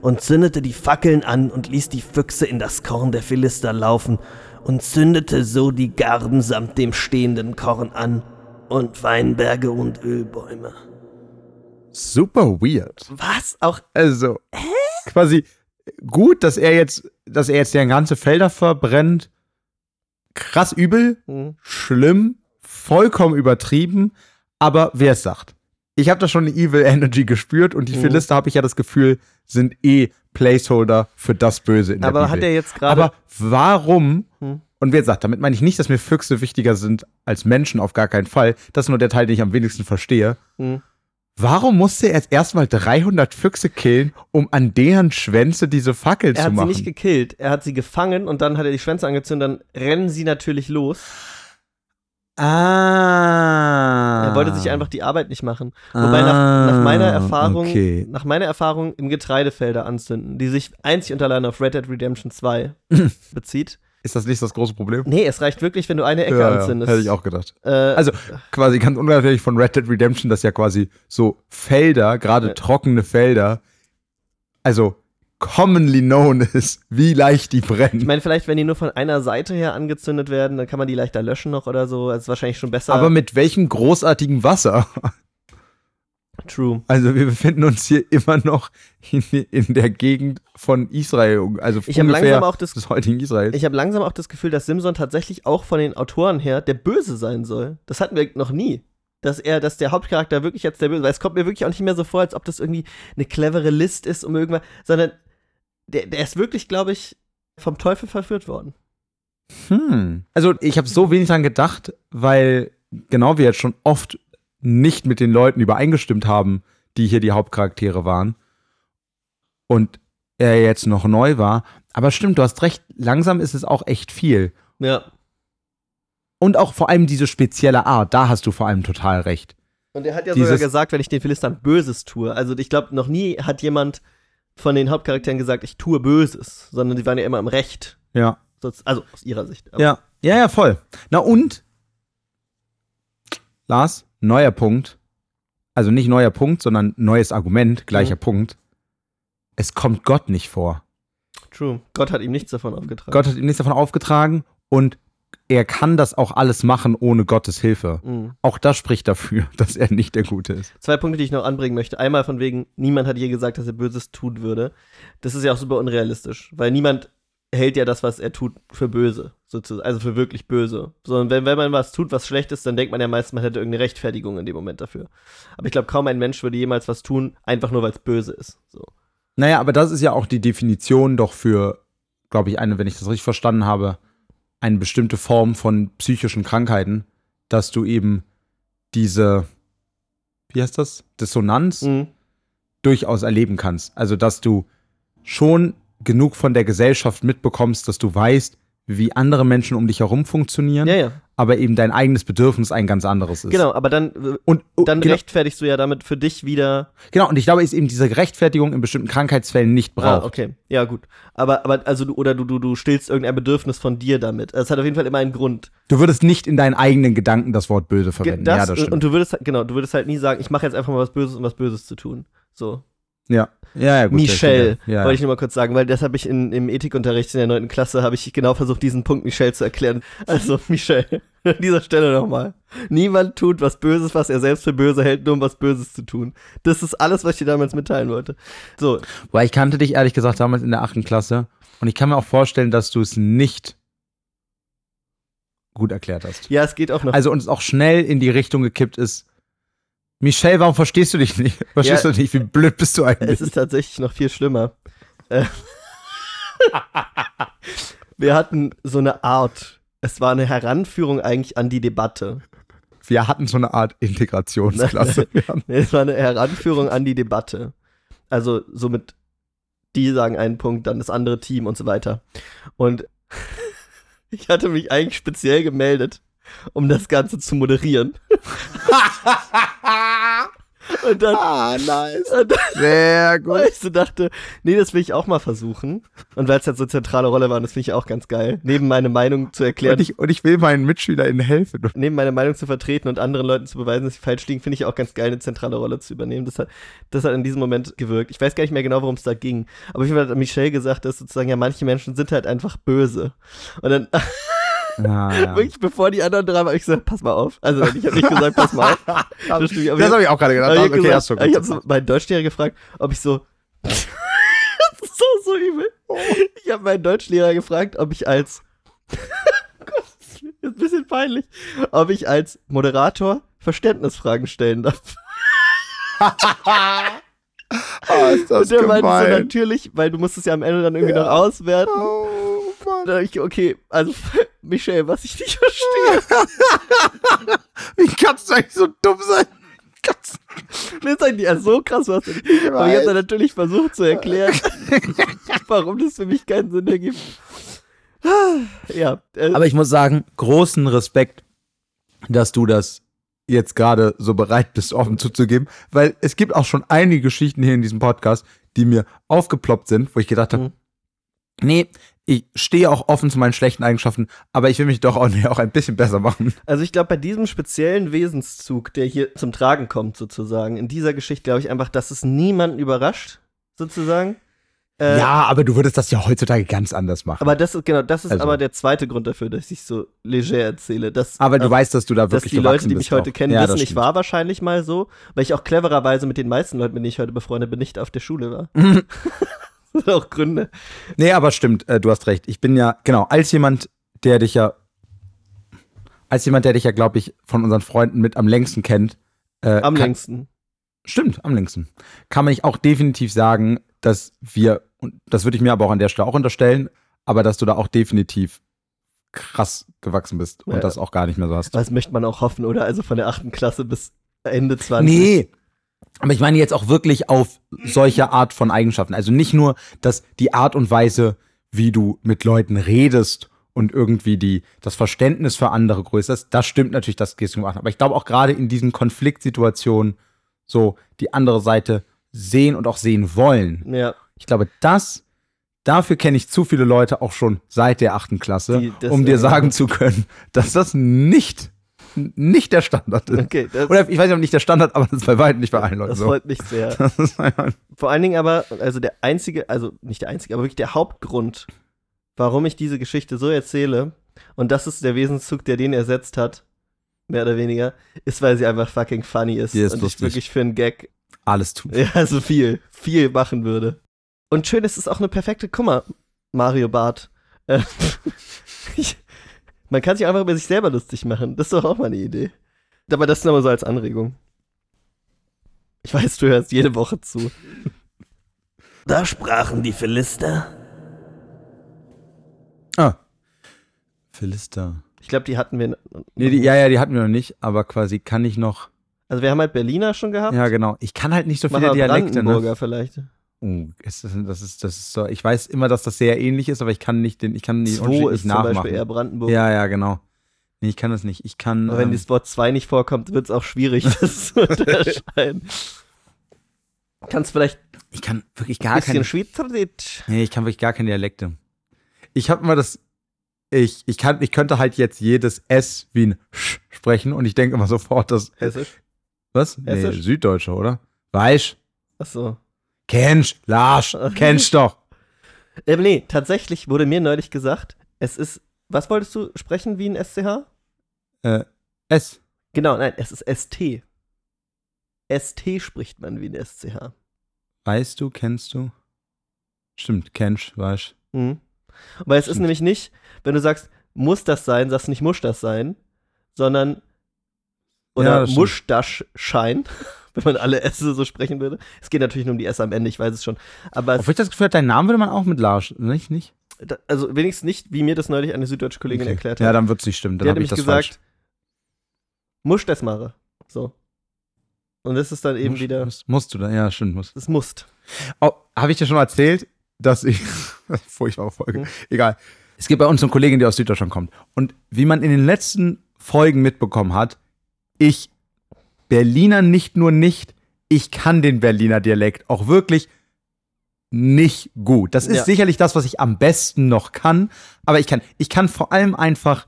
und zündete die Fackeln an und ließ die Füchse in das Korn der Philister laufen und zündete so die Garben samt dem stehenden Korn an und Weinberge und Ölbäume. Super weird. Was? Auch Also, quasi gut, dass er jetzt, dass er jetzt deren ganze Felder verbrennt. Krass übel, hm. schlimm, vollkommen übertrieben, aber wer es sagt. Ich habe da schon eine Evil Energy gespürt und die Mhm. Philister, habe ich ja das Gefühl, sind eh Placeholder für das Böse in der Aber Bibel. hat er jetzt gerade. Aber warum? Hm. Und wer sagt, damit meine ich nicht, dass mir Füchse wichtiger sind als Menschen, auf gar keinen Fall. Das ist nur der Teil, den ich am wenigsten verstehe. Hm. Warum musste er jetzt erstmal 300 Füchse killen, um an deren Schwänze diese Fackel Er zu hat sie machen? nicht gekillt. Er hat sie gefangen und dann hat er die Schwänze angezündet. Dann rennen sie natürlich los. Ah. Er wollte sich einfach die Arbeit nicht machen. Wobei nach, nach meiner Erfahrung, Ah, Okay. nach meiner Erfahrung im Getreidefelder anzünden, die sich einzig und allein auf Red Dead Redemption 2 bezieht. Ist das nicht das große Problem? Nee, es reicht wirklich, wenn du eine Ecke Ja, ja, anzündest. hätte ich auch gedacht. Äh, Also quasi ganz unabhängig von Red Dead Redemption, dass ja quasi so Felder, gerade Ja. trockene Felder, also commonly known ist, wie leicht die brennen. ich meine, vielleicht, wenn die nur von einer Seite her angezündet werden, dann kann man die leichter löschen noch oder so. Das ist wahrscheinlich schon besser. Aber mit welchem großartigen Wasser? True. Also wir befinden uns hier immer noch in, in der Gegend von Israel, also Ich habe ungefähr langsam auch das des heutigen Israels. Ich habe langsam auch das Gefühl, dass Simson tatsächlich auch von den Autoren her der Böse sein soll. Das hatten wir noch nie. Dass er, dass der Hauptcharakter wirklich jetzt der Böse, weil es kommt mir wirklich auch nicht mehr so vor, als ob das irgendwie eine clevere List ist, um irgendwas, sondern der, der ist wirklich, glaube ich, vom Teufel verführt worden. Hm. Also ich habe so wenig dran gedacht, weil genau wir jetzt schon oft nicht mit den Leuten übereingestimmt haben, die hier die Hauptcharaktere waren. Und er jetzt noch neu war. Aber stimmt, du hast recht, langsam ist es auch echt viel. Ja. Und auch vor allem diese spezielle Art, da hast du vor allem total recht. Und er hat ja Dieses- sogar gesagt, wenn ich den Philistern Böses tue. Also ich glaube, noch nie hat jemand von den Hauptcharakteren gesagt, ich tue Böses, sondern die waren ja immer im Recht. Ja. Also aus ihrer Sicht. Ja, ja, ja, voll. Na und, Lars, neuer Punkt. Also nicht neuer Punkt, sondern neues Argument, gleicher Mhm. Punkt. Es kommt Gott nicht vor. True. Gott hat ihm nichts davon aufgetragen. Gott hat ihm nichts davon aufgetragen und er kann das auch alles machen ohne Gottes Hilfe. Mhm. Auch das spricht dafür, dass er nicht der Gute ist. Zwei Punkte, die ich noch anbringen möchte. Einmal von wegen, niemand hat je gesagt, dass er Böses tun würde. Das ist ja auch super unrealistisch, weil niemand hält ja das, was er tut, für böse, sozusagen, also für wirklich böse. Sondern wenn, wenn man was tut, was schlecht ist, dann denkt man ja meist, man hätte irgendeine Rechtfertigung in dem Moment dafür. Aber ich glaube, kaum ein Mensch würde jemals was tun, einfach nur, weil es böse ist. So. Naja, aber das ist ja auch die Definition doch für, glaube ich, eine, wenn ich das richtig verstanden habe, eine bestimmte Form von psychischen Krankheiten, dass du eben diese, wie heißt das, Dissonanz Mhm. durchaus erleben kannst. Also, dass du schon genug von der Gesellschaft mitbekommst, dass du weißt, wie andere Menschen um dich herum funktionieren, Ja, ja. aber eben dein eigenes Bedürfnis ein ganz anderes ist. Genau, aber dann, Und dann genau, rechtfertigst du ja damit für dich wieder. genau, und ich glaube, ist eben diese Rechtfertigung in bestimmten Krankheitsfällen nicht braucht. Ah, okay. Ja, gut. Aber, aber also du, oder du, du, du stillst irgendein Bedürfnis von dir damit. Es hat auf jeden Fall immer einen Grund. Du würdest nicht in deinen eigenen Gedanken das Wort böse verwenden. Das, ja, das stimmt. und du würdest halt- genau, du würdest halt nie sagen, ich mache jetzt einfach mal was Böses, um was Böses zu tun. So. Ja. ja, ja, gut. Michelle, ja. wollte ich nur mal kurz sagen, weil das habe ich in, im Ethikunterricht in der 9. Klasse, habe ich genau versucht, diesen Punkt Michelle zu erklären. Also, Michelle, an dieser Stelle nochmal. Niemand tut was Böses, was er selbst für böse hält, nur um was Böses zu tun. Das ist alles, was ich dir damals mitteilen wollte. So, Weil ich kannte dich ehrlich gesagt damals in der achten Klasse und ich kann mir auch vorstellen, dass du es nicht gut erklärt hast. ja, es geht auch noch. Also und es auch schnell in die Richtung gekippt ist. Michelle, warum verstehst du dich nicht? Verstehst Ja. du nicht? Wie blöd bist du eigentlich? Es ist tatsächlich noch viel schlimmer. Äh, Wir hatten so eine Art, es war eine Heranführung eigentlich an die Debatte. Wir hatten so eine Art Integrationsklasse. Es war eine Heranführung an die Debatte. Also somit, die sagen einen Punkt, dann das andere Team und so weiter. Und ich hatte mich eigentlich speziell gemeldet, um das Ganze zu moderieren. Und dann, Ah, nice. und dann Sehr gut. weil ich so dachte, nee, das will ich auch mal versuchen. Und weil es halt so eine zentrale Rolle war, und das finde ich auch ganz geil, neben meine Meinung zu erklären, Und ich, und ich will meinen MitschülerInnen helfen. neben meine Meinung zu vertreten und anderen Leuten zu beweisen, dass sie falsch liegen, finde ich auch ganz geil, eine zentrale Rolle zu übernehmen. Das hat, das hat in diesem Moment gewirkt. Ich weiß gar nicht mehr genau, worum es da ging. Aber ich hat Michelle gesagt, dass sozusagen ja manche Menschen sind halt einfach böse. Und dann Ja, ja. wirklich, bevor die anderen dran waren, ich gesagt, pass mal auf. Also ich habe nicht gesagt, pass mal auf. Das stimmt, Das ich- habe ich auch gerade gedacht. ich okay, hab hast du gesagt, ich habe meinen Deutschlehrer gefragt, ob ich so. das ist so, so übel. Ich habe meinen Deutschlehrer gefragt, ob ich als. Gott, das ist ein bisschen peinlich. Ob ich als Moderator Verständnisfragen stellen darf. oh, ist das Und der meinte so gemein. natürlich, weil du musst es ja am Ende dann irgendwie noch auswerten. Oh, Mann. Da dachte ich, okay, also Michelle, was ich nicht verstehe, Wie kannst du eigentlich so dumm sein? Kannst- das ist eigentlich so krass, was du nicht. Aber ich habe dann natürlich versucht zu erklären, warum das für mich keinen Sinn ergibt. Ja, äh, Aber ich muss sagen, großen Respekt, dass du das jetzt gerade so bereit bist, offen zuzugeben, weil es gibt auch schon einige Geschichten hier in diesem Podcast, die mir aufgeploppt sind, wo ich gedacht habe, Mhm. Nee, ich stehe auch offen zu meinen schlechten Eigenschaften, aber ich will mich doch auch, auch ein bisschen besser machen. also ich glaube, bei diesem speziellen Wesenszug, der hier zum Tragen kommt, sozusagen, in dieser Geschichte, glaube ich einfach, dass es niemanden überrascht, sozusagen. Äh, ja, aber du würdest das ja heutzutage ganz anders machen. Aber das ist, genau, das ist Also. aber der zweite Grund dafür, dass ich so leger erzähle. Dass, Aber du äh, weißt, dass du da dass wirklich die Leute, die mich heute auch. kennen, ja, wissen, das ich war wahrscheinlich mal so, weil ich auch clevererweise mit den meisten Leuten, mit denen ich heute befreundet bin, nicht auf der Schule war. auch Gründe. Nee, aber stimmt, äh, du hast recht. Ich bin ja, genau, als jemand, der dich ja, als jemand, der dich ja, glaube ich, von unseren Freunden mit am längsten kennt. Äh, Am kann, längsten. Stimmt, am längsten. Kann man nicht auch definitiv sagen, dass wir, und das würde ich mir aber auch an der Stelle auch unterstellen, aber dass du da auch definitiv krass gewachsen bist und Ja. das auch gar nicht mehr so hast. Das möchte man auch hoffen, oder? Also von der achten Klasse bis Ende 20. Nee. Aber ich meine jetzt auch wirklich auf solche Art von Eigenschaften. Also nicht nur, dass die Art und Weise, wie du mit Leuten redest und irgendwie die, das Verständnis für andere größer ist, das stimmt natürlich, das gehst du gemacht. Aber ich glaube auch gerade in diesen Konfliktsituationen so die andere Seite sehen und auch sehen wollen. Ja, Ich glaube, das, dafür kenne ich zu viele Leute auch schon seit der achten Klasse, Die das um dir sagen zu können, dass das nicht, nicht der Standard ist. okay. Das, Oder ich weiß nicht, ob nicht der Standard, aber das ist bei weitem nicht bei allen Leuten das so. freut mich sehr. Das Vor allen Dingen aber, also der einzige, also nicht der einzige, aber wirklich der Hauptgrund, warum ich diese Geschichte so erzähle, und das ist der Wesenszug, der den ersetzt hat, mehr oder weniger, ist, weil sie einfach fucking funny ist. Ist und lustig. ich wirklich für einen Gag, alles tun. ja, so viel, viel machen würde. Und schön, es ist auch eine perfekte, guck mal, Mario Bart. Äh, ich, man kann sich einfach über sich selber lustig machen. Das ist doch auch mal eine Idee. Aber das nur mal so als Anregung. Ich weiß, du hörst jede Woche zu. Da sprachen die Philister. Ah. Philister. Ich glaube, die hatten wir. Nee, die, ja, ja, die hatten wir noch nicht, aber quasi kann ich noch. Also wir haben halt Berliner schon gehabt. Ja, genau. Ich kann halt nicht so viele Dialekte. Brandenburger Ne? vielleicht. Oh, ist das, das ist, das ist so. Ich weiß immer, dass das sehr ähnlich ist, aber ich kann nicht den, ich kann den Zwo nicht ist zum Beispiel eher Brandenburg. Ja, ja, genau. Nee, ich kann das nicht. Ich kann. Aber wenn ähm, das Wort 2 nicht vorkommt, wird es auch schwierig, das zu unterscheiden. Kannst vielleicht ich kann wirklich gar bisschen keine. Schweizerdeutsch. Nee, ich kann wirklich gar keine Dialekte. Ich habe mal das. Ich, ich, kann, ich könnte halt jetzt jedes S wie ein Sch sprechen und ich denke immer sofort, dass. Hessisch. Was? Nee, Hessisch? Süddeutsche, oder? Weißt Achso. Kennst, Larsch, kennst doch. Ähm, nee, tatsächlich wurde mir neulich gesagt, es ist. Was wolltest du sprechen wie ein SCH? Äh, S. Genau, nein, es ist ST. ST spricht man wie ein SCH. Weißt du, kennst du? Stimmt, kennst, weißt Mhm. Weil es ist Stimmt. nämlich nicht, wenn du sagst, muss das sein, sagst du nicht, muss das sein, sondern Ja, oder das stimmt. muss das schein, wenn man alle S so sprechen würde. Es geht natürlich nur um die S am Ende, ich weiß es schon. Aber Obwohl ich das Gefühl habe, deinen Namen würde man auch mit Larsch, nicht? nicht? da- also wenigstens nicht, wie mir das neulich eine süddeutsche Kollegin Okay. erklärt hat. Ja, dann wird es nicht stimmen. Dann habe ich das gesagt, muss das machen. So. Und das ist dann falsch. eben Musst- wieder, Musst, musst du da, ja, stimmt, musst. das musst. Oh, habe ich dir schon mal erzählt, dass ich. Furchtbare Folge. Hm. Egal. Es gibt bei uns eine Kollegin, die aus Süddeutschland kommt. Und wie man in den letzten Folgen mitbekommen hat, ich Berliner nicht nur nicht, ich kann den Berliner Dialekt auch wirklich nicht gut. Das ist Ja. sicherlich das, was ich am besten noch kann, aber ich kann, ich kann vor allem einfach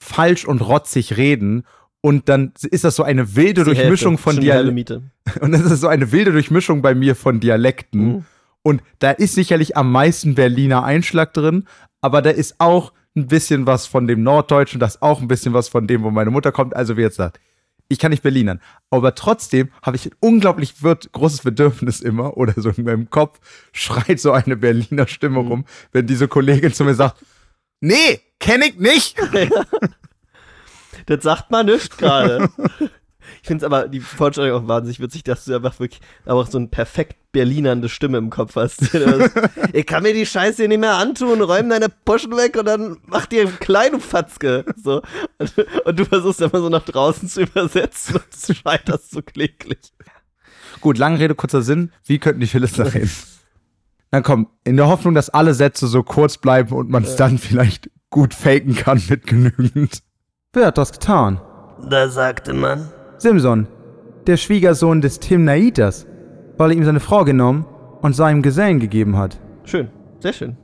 falsch und rotzig reden und dann ist das so eine wilde Durchmischung von Dialekten. Und das ist so eine wilde Durchmischung bei mir von Dialekten. Mhm. Und da ist sicherlich am meisten Berliner Einschlag drin, aber da ist auch ein bisschen was von dem Norddeutschen, da ist auch ein bisschen was von dem, wo meine Mutter kommt. Also wie jetzt sagt, ich kann nicht Berlinern. Aber trotzdem habe ich ein unglaublich wird, großes Bedürfnis immer, oder so in meinem Kopf schreit so eine Berliner Stimme Mhm. rum, wenn diese Kollegin zu mir sagt, nee, kenne ich nicht. Das sagt man nicht gerade. ich finde es aber die Vorstellung auch wahnsinnig witzig, dass du einfach wirklich auch so eine perfekt berlinernde Stimme im Kopf hast. ich kann mir die Scheiße hier nicht mehr antun, räum deine Poschen weg und dann mach dir klein, du Fatzke. So. Und, und du versuchst immer so nach draußen zu übersetzen und scheiterst so kläglich. Gut, lange Rede, kurzer Sinn. Wie könnten die Philister reden? Dann komm, in der Hoffnung, dass alle Sätze so kurz bleiben und man es dann vielleicht gut faken kann mit genügend. Wer hat das getan? Da sagte man, Simson, der Schwiegersohn des Timnaitas, weil er ihm seine Frau genommen und seinem Gesellen gegeben hat. Schön, sehr schön.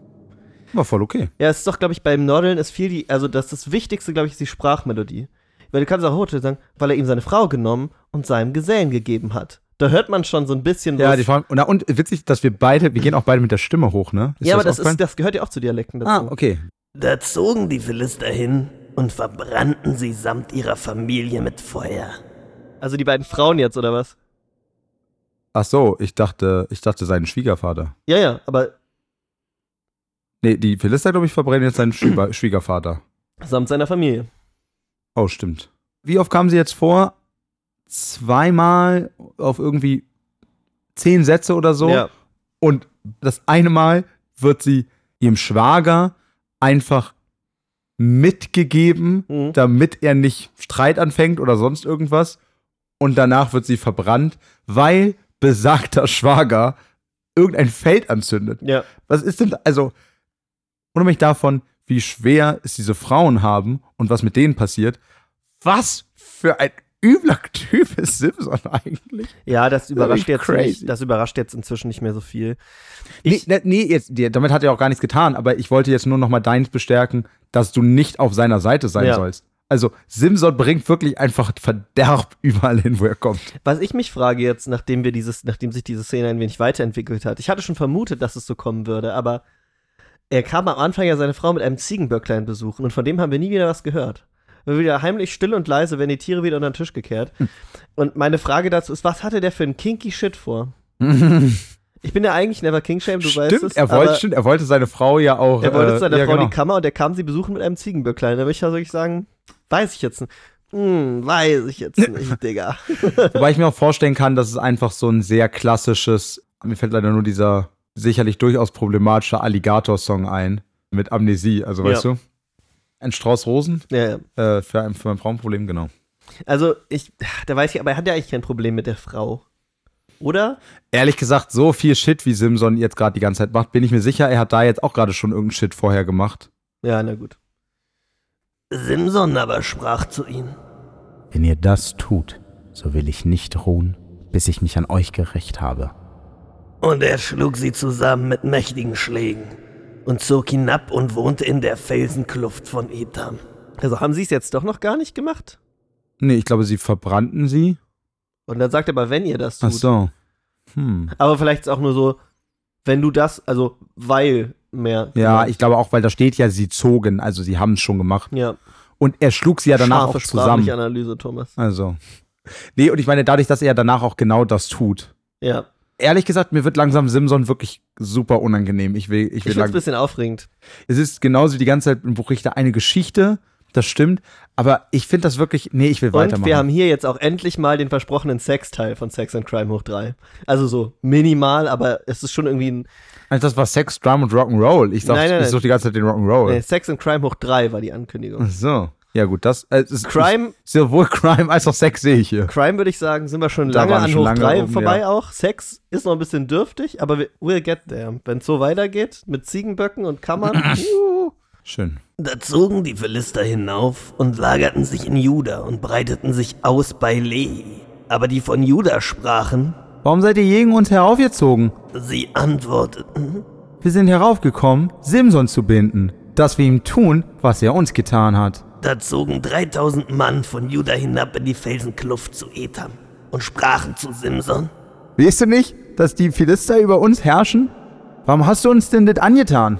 War voll okay. Ja, es ist doch, glaube ich, beim Nordeln ist viel die, also das, das Wichtigste, glaube ich, ist die Sprachmelodie. Weil du kannst auch heute sagen, weil er ihm seine Frau genommen und seinem Gesellen gegeben hat. Da hört man schon so ein bisschen Ja, die Frau, und, und witzig, dass wir beide, wir gehen auch beide mit der Stimme hoch, ne? Ist ja aber das, ist, das gehört ja auch zu Dialekten dazu. Ah, okay. da zogen die Philister hin und verbrannten sie samt ihrer Familie mit Feuer. Also die beiden Frauen jetzt, oder was? Ach so, ich dachte, ich dachte seinen Schwiegervater. Ja, ja, aber Nee, die Philister, glaube ich, verbrennen jetzt seinen Schwieger Schwiegervater. samt seiner Familie. Oh, stimmt. Wie oft kamen sie jetzt vor? Zweimal auf irgendwie zehn Sätze oder so. Ja. Und das eine Mal wird sie ihrem Schwager einfach mitgegeben, Mhm. damit er nicht Streit anfängt oder sonst irgendwas. Und danach wird sie verbrannt, weil besagter Schwager irgendein Feld anzündet. Ja. Was ist denn, da- also, unabhängig davon, wie schwer es diese Frauen haben und was mit denen passiert, was für ein übler Typ ist Simpson eigentlich? Ja, das überrascht Wirklich jetzt nicht, das überrascht jetzt inzwischen nicht mehr so viel. Nee, Ich, ne, nee jetzt, damit hat er auch gar nichts getan, aber ich wollte jetzt nur noch mal deins bestärken, dass du nicht auf seiner Seite sein Ja. sollst. Also, Simson bringt wirklich einfach Verderb überall hin, wo er kommt. was ich mich frage jetzt, nachdem wir dieses, nachdem sich diese Szene ein wenig weiterentwickelt hat, ich hatte schon vermutet, dass es so kommen würde, aber er kam am Anfang ja seine Frau mit einem Ziegenböcklein besuchen und von dem haben wir nie wieder was gehört. Wir wieder heimlich still und leise werden die Tiere wieder unter den Tisch gekehrt. Und meine Frage dazu ist, was hatte der für einen kinky Shit vor? Ich bin ja eigentlich never king shame, du weißt stimmt, es. er wollte, stimmt, er wollte seine Frau ja auch. er wollte äh, zu seiner ja, Frau in genau. die Kammer und er kam sie besuchen mit einem Ziegenböcklein. Da würde ich ja wirklich sagen, weiß ich jetzt nicht. Hm, weiß ich jetzt nicht, Digga. Wobei ich mir auch vorstellen kann, dass es einfach so ein sehr klassisches, mir fällt leider nur dieser sicherlich durchaus problematische Alligator-Song ein, mit Amnesie, also weißt Ja. du? Ein Strauß Rosen Ja, ja. äh, für, ein, für mein Frauenproblem, genau. Also, ich, da weiß ich, aber er hat ja eigentlich kein Problem mit der Frau. Oder? Ehrlich gesagt, so viel Shit, wie Simson jetzt gerade die ganze Zeit macht, bin ich mir sicher, er hat da jetzt auch gerade schon irgendeinen Shit vorher gemacht. Ja, na gut. Simson aber sprach zu ihnen, Wenn ihr das tut, so will ich nicht ruhen, bis ich mich an euch gerecht habe. und er schlug sie zusammen mit mächtigen Schlägen und zog hinab und wohnte in der Felsenkluft von Etam. Also haben sie es jetzt doch noch gar nicht gemacht? Nee, ich glaube, sie verbrannten sie. Und dann sagt er aber, wenn ihr das tut. Ach so. Hm. Aber vielleicht ist auch nur so, wenn du das, also weil mehr. Ja, ich glaube auch, weil da steht ja, sie zogen, also sie haben es schon gemacht. Ja, Und er schlug sie ja danach scharfe auch zusammen. Analyse, Thomas. Also. Nee, und ich meine, dadurch, dass er danach auch genau das tut. Ja. Ehrlich gesagt, mir wird langsam Simson wirklich super unangenehm. Ich will, ich Ich will find's lang, ein bisschen aufregend. es ist genauso wie die ganze Zeit im Buch Richter eine Geschichte, das stimmt, aber ich finde das wirklich, nee, ich will Und weitermachen. wir haben hier jetzt auch endlich mal den versprochenen Sexteil von Sex and Crime hoch 3. Also so minimal, aber es ist schon irgendwie ein. also das war Sex, Drum und Rock'n'Roll. Ich sag, Nein, nein, ich suche die ganze Zeit den Rock'n'Roll. Nee, Sex and Crime hoch 3 war die Ankündigung. Ach so. Ja, gut, das äh, ist Crime, sowohl Crime als auch Sex sehe ich hier. Crime würde ich sagen, sind wir schon Da lange an schon hoch lange 3 oben, vorbei ja. auch. Sex ist noch ein bisschen dürftig, aber wir- we'll get there. Wenn es so weitergeht, mit Ziegenböcken und Kammern. uh, Schön. Da zogen die Philister hinauf und lagerten sich in Juda und breiteten sich aus bei Lehi. Aber die von Juda sprachen, Warum seid ihr gegen uns heraufgezogen? Sie antworteten, Wir sind heraufgekommen, Simson zu binden, dass wir ihm tun, was er uns getan hat. da zogen 3000 Mann von Juda hinab in die Felsenkluft zu Etam und sprachen zu Simson, Weißt du nicht, dass die Philister über uns herrschen? Warum hast du uns denn das angetan?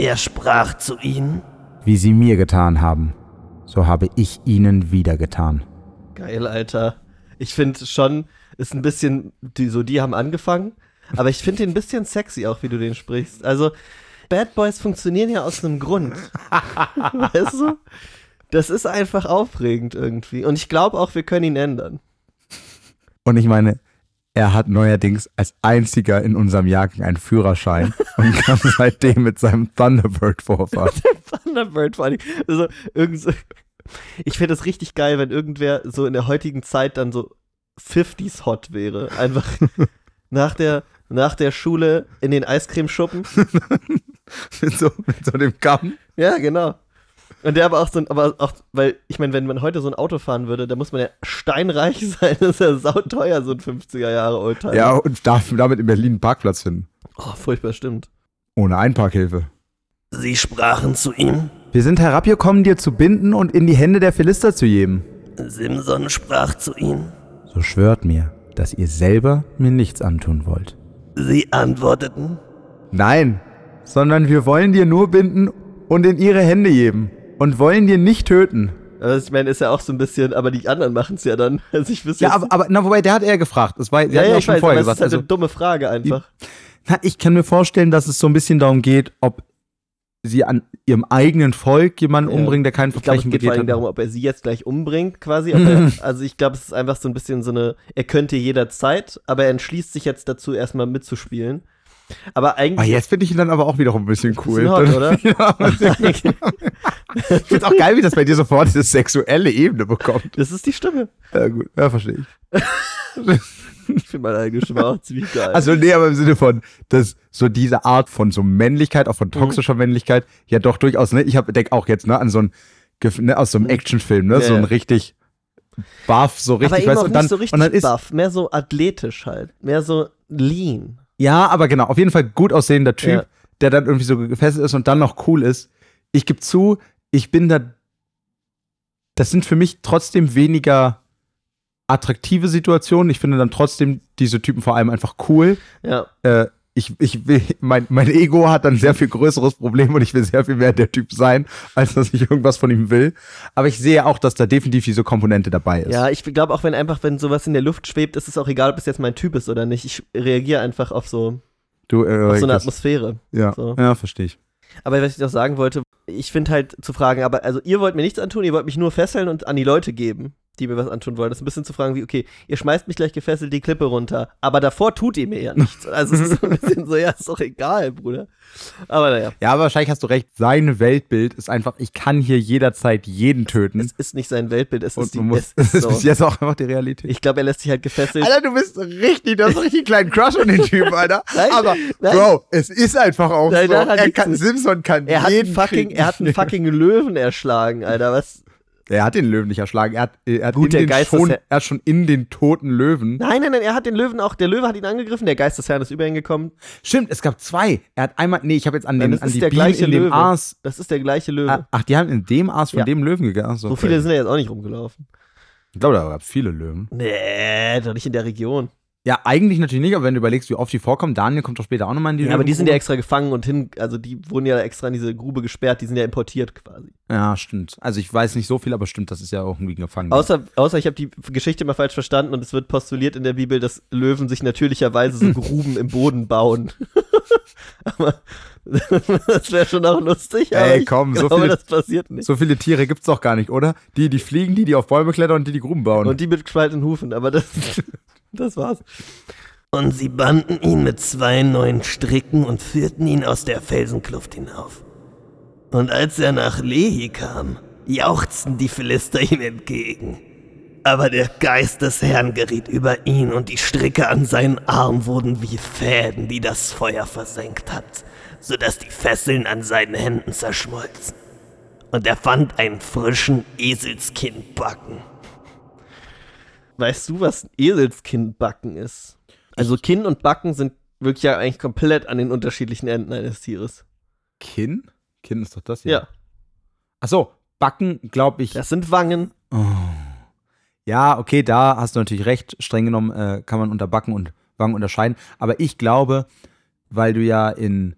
Er sprach zu ihnen, Wie sie mir getan haben, so habe ich ihnen wieder getan. Geil, Alter. Ich finde schon, ist ein bisschen, die, so die haben angefangen, aber ich finde den ein bisschen sexy auch, wie du den sprichst. Also, Bad Boys funktionieren ja aus einem Grund. weißt du? Das ist einfach aufregend irgendwie. Und ich glaube auch, wir können ihn ändern. Und ich meine, er hat neuerdings als einziger in unserem Jahrgang einen Führerschein und kann seitdem mit seinem Thunderbird vorfahren. Thunderbird vor allem. Also, irgend so, ich finde das richtig geil, wenn irgendwer so in der heutigen Zeit dann so 50s hot wäre. Einfach nach der, nach der Schule in den Eiscremeschuppen. mit, so, mit so dem Kamm. Ja, genau. Und der aber auch so ein, aber auch, weil, ich meine, wenn man heute so ein Auto fahren würde, da muss man ja steinreich sein, das ist ja sauteuer, so ein 50er Jahre Oldtimer. Ja, und darf damit in Berlin einen Parkplatz finden. Oh, furchtbar stimmt. Ohne Einparkhilfe. sie sprachen zu ihm, Wir sind herabgekommen, dir zu binden und in die Hände der Philister zu geben. Simson sprach zu ihnen, So schwört mir, dass ihr selber mir nichts antun wollt. sie antworteten, Nein, sondern wir wollen dir nur binden und in ihre Hände geben und wollen dir nicht töten. Also ich meine, ist ja auch so ein bisschen, aber die anderen machen es ja dann. Also ich wüsste Ja, aber, aber na, wobei, der hat eher gefragt. Das war, ja, ja, ja ich schon weiß, vorher aber es ist gesagt. halt Also, eine dumme Frage einfach. na, ich kann mir vorstellen, dass es so ein bisschen darum geht, ob sie an ihrem eigenen Volk jemanden Ja. umbringen, der kein Ich glaube, es Verbrechen geht vor begeht allem darum, ob er sie jetzt gleich umbringt, quasi. Er, also ich glaube, es ist einfach so ein bisschen so eine, er könnte jederzeit, aber er entschließt sich jetzt dazu, erstmal mitzuspielen. Aber Ah, eigentlich. jetzt finde ich ihn dann aber auch wiederum ein bisschen cool. Hot, oder? ja, ich finde auch geil, wie das bei dir sofort diese sexuelle Ebene bekommt. das ist die Stimme. Ja, gut, ja, verstehe ich. Ich finde meine eigene Stimme auch ziemlich geil. Also, nee, aber im Sinne von, dass so diese Art von so Männlichkeit, auch von toxischer Männlichkeit, ja doch durchaus, ne, ich hab, denk auch jetzt, ne, an so ein, ne, aus so einem Actionfilm, ne, Ja, so ein richtig buff, so richtig, aber eben weißt auch und nicht dann, so und richtig dann ist, buff, mehr so athletisch halt. Mehr so lean. Ja, aber genau, auf jeden Fall gut aussehender Typ, Ja. der dann irgendwie so gefesselt ist und dann noch cool ist. Ich gebe zu, ich bin da, das sind für mich trotzdem weniger attraktive Situationen. Ich finde dann trotzdem diese Typen vor allem einfach cool. Ja. äh, ich, ich will, mein, mein Ego hat dann sehr viel größeres Problem und ich will sehr viel mehr der Typ sein, als dass ich irgendwas von ihm will. Aber ich sehe auch, dass da definitiv diese Komponente dabei ist. Ja, ich glaube auch, wenn einfach, wenn sowas in der Luft schwebt, ist es auch egal, ob es jetzt mein Typ ist oder nicht. Ich reagiere einfach auf so, du, äh, auf so eine Atmosphäre. ja, so. ja, verstehe ich. Aber was ich noch sagen wollte, ich finde halt zu fragen, aber also ihr wollt mir nichts antun, ihr wollt mich nur fesseln und an die Leute geben, die mir was antun wollen. Das ist ein bisschen zu fragen wie, okay, ihr schmeißt mich gleich gefesselt die Klippe runter, aber davor tut ihr mir ja nichts. Also es ist so ein bisschen so, ja, ist doch egal, Bruder. Aber naja, Ja, aber wahrscheinlich hast du recht. Sein Weltbild ist einfach, ich kann hier jederzeit jeden töten. es ist nicht sein Weltbild, es und ist, die, muss, es ist das ist so. jetzt auch einfach die Realität. Ich glaube, er lässt sich halt gefesselt. Alter, du bist richtig, du hast einen richtig kleinen Crush an den Typen, Alter. Nein, aber, nein. Bro, es ist einfach auch Nein, so. Er kann, nicht. Simpson kann Er hat, einen jeden fucking, kriegen. er hat einen fucking Löwen erschlagen, Alter. Was? Er hat den Löwen nicht erschlagen. Er hat, er hat, Gut, schon, er hat schon in den toten Löwen. Nein, nein, nein, er hat den Löwen auch, der Löwe hat ihn angegriffen, der Geist des Herrn ist über ihn gekommen. Stimmt, es gab zwei. Er hat einmal, nee, ich habe jetzt an, den, das an ist die der Bienen gleiche in dem Löwe. Aas. Das ist der gleiche Löwe. Ah, Ach, die haben in dem Aas von Ja. dem Löwen gegangen. so viele sind ja jetzt auch nicht rumgelaufen. Ich glaube, da gab es viele Löwen. Nee, doch nicht in der Region. Ja, eigentlich natürlich nicht, aber wenn du überlegst, wie oft die vorkommen, Daniel kommt doch später auch nochmal in die Ja, aber die sind ja extra gefangen und hin, also die wurden ja extra in diese Grube gesperrt, die sind ja importiert quasi. Ja, stimmt. Also ich weiß nicht so viel, aber stimmt, das ist ja auch irgendwie gefangen. Außer, außer ich habe die Geschichte mal falsch verstanden und es wird postuliert in der Bibel, dass Löwen sich natürlicherweise so Gruben im Boden bauen. aber das wäre schon auch lustig, aber Ey, komm, so glaube, viele- das passiert nicht. so viele Tiere gibt's doch gar nicht, oder? Die, die fliegen, die, die auf Bäume klettern und die, die Gruben bauen. Und die mit gespaltenen Hufen, aber das, das war's. und sie banden ihn mit zwei neuen Stricken und führten ihn aus der Felsenkluft hinauf. Und als er nach Lehi kam, jauchzten die Philister ihm entgegen. Aber der Geist des Herrn geriet über ihn und die Stricke an seinen Arm wurden wie Fäden, die das Feuer versenkt hat, so dass die Fesseln an seinen Händen zerschmolzen. Und er fand einen frischen Eselskinnbacken. Weißt du, was ein Eselskindbacken ist? Also Kinn und Backen sind wirklich ja eigentlich komplett an den unterschiedlichen Enden eines Tieres. Kinn? Kinn ist doch das hier. Ja, Ach so, Backen, glaube ich. das sind Wangen. Oh. Ja, okay, da hast du natürlich recht. Streng genommen äh, kann man unter Backen und Wangen unterscheiden. Aber ich glaube, weil du ja in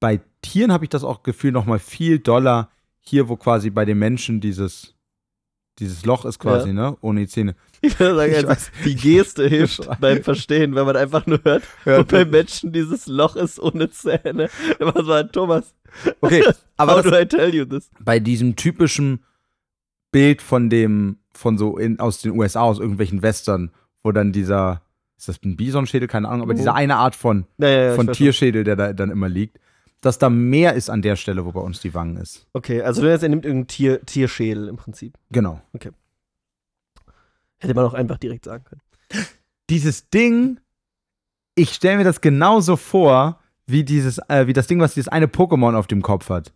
bei Tieren habe ich das auch Gefühl noch mal viel doller hier, wo quasi bei den Menschen dieses dieses Loch ist quasi, Ja. ne, ohne die Zähne. Ich würde sagen, Ich also, die Geste hilft beim Verstehen, wenn man einfach nur hört, Hört. wo beim Menschen dieses Loch ist ohne Zähne. Immer so ein Thomas. Okay, aber How das, do I tell you this? bei diesem typischen Bild von dem, von so in, aus den USA, aus irgendwelchen Western, wo dann dieser, ist das ein Bisonschädel, keine Ahnung, aber Mhm. diese eine Art von, ja, ich von. Tierschädel, der da dann immer liegt, dass da mehr ist an der Stelle, wo bei uns die Wangen ist. Okay, also er nimmt irgendeinen Tier, Tierschädel im Prinzip. Genau. Hätte man auch einfach direkt sagen können. Dieses Ding, ich stelle mir das genauso vor, wie dieses, äh, wie das Ding, was dieses eine Pokémon auf dem Kopf hat.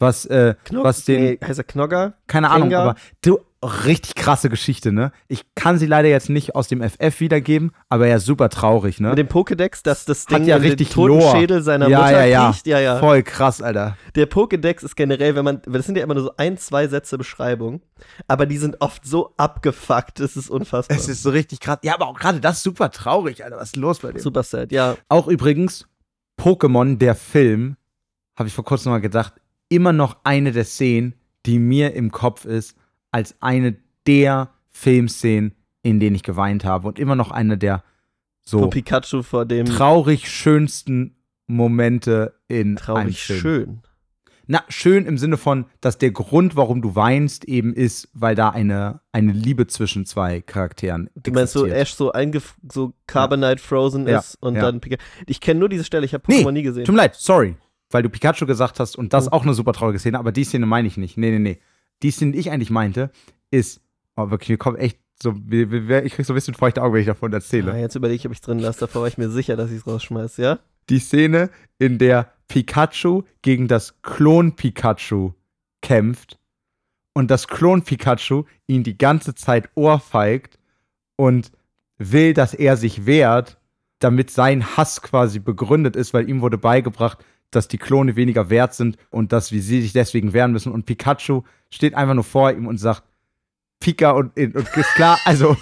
Was, äh, Knog was den, nee, heißt er Knogger? keine Ahnung, Gengar? aber du, richtig krasse Geschichte, ne? Ich kann sie leider jetzt nicht aus dem FF wiedergeben, aber ja, super traurig, ne? Mit dem Pokédex, dass das Ding Hat ja an den richtig toten Lore. Schädel seiner ja, Mutter ja, ja, kriecht. Ja, ja. Voll krass, Alter. Der Pokédex ist generell, wenn man, das sind ja immer nur so ein, zwei Sätze Beschreibung, aber die sind oft so abgefuckt, es ist unfassbar. Es ist so richtig krass. Ja, aber auch gerade das super traurig, Alter. Was ist los bei dem? super sad, ja. Auch übrigens, Pokémon, der Film, habe ich vor kurzem mal gedacht, immer noch eine der Szenen, die mir im Kopf ist, als eine der Filmszenen, in denen ich geweint habe. Und immer noch eine der so Pikachu vor dem traurig schönsten Momente in einem traurig Film. schön. Na, schön im Sinne von, dass der Grund, warum du weinst, eben ist, weil da eine, eine Liebe zwischen zwei Charakteren Du meinst so. Ash so eingef so Carbonite frozen Ja, ist und ja. dann Pikachu. Ich kenne nur diese Stelle, ich habe Nee, Pokémon nie gesehen. Tut mir leid, sorry. Weil du Pikachu gesagt hast und das Oh. auch eine super traurige Szene, aber die Szene meine ich nicht. Nee, nee, nee. Die Szene, die ich eigentlich meinte, ist, oh, wirklich, mir kommt echt so, ich krieg so ein bisschen feuchte Augen, wenn ich davon erzähle. Ah, jetzt überlege ich, ob ich drin lasse. Davor war ich mir sicher, dass ich es rausschmeiße, ja? Die Szene, in der Pikachu gegen das Klon-Pikachu kämpft und das Klon-Pikachu ihn die ganze Zeit ohrfeigt und will, dass er sich wehrt, damit sein Hass quasi begründet ist, weil ihm wurde beigebracht, dass die Klone weniger wert sind und dass wir sie sich deswegen wehren müssen. Und Pikachu steht einfach nur vor ihm und sagt, Pika und, und ist klar, also.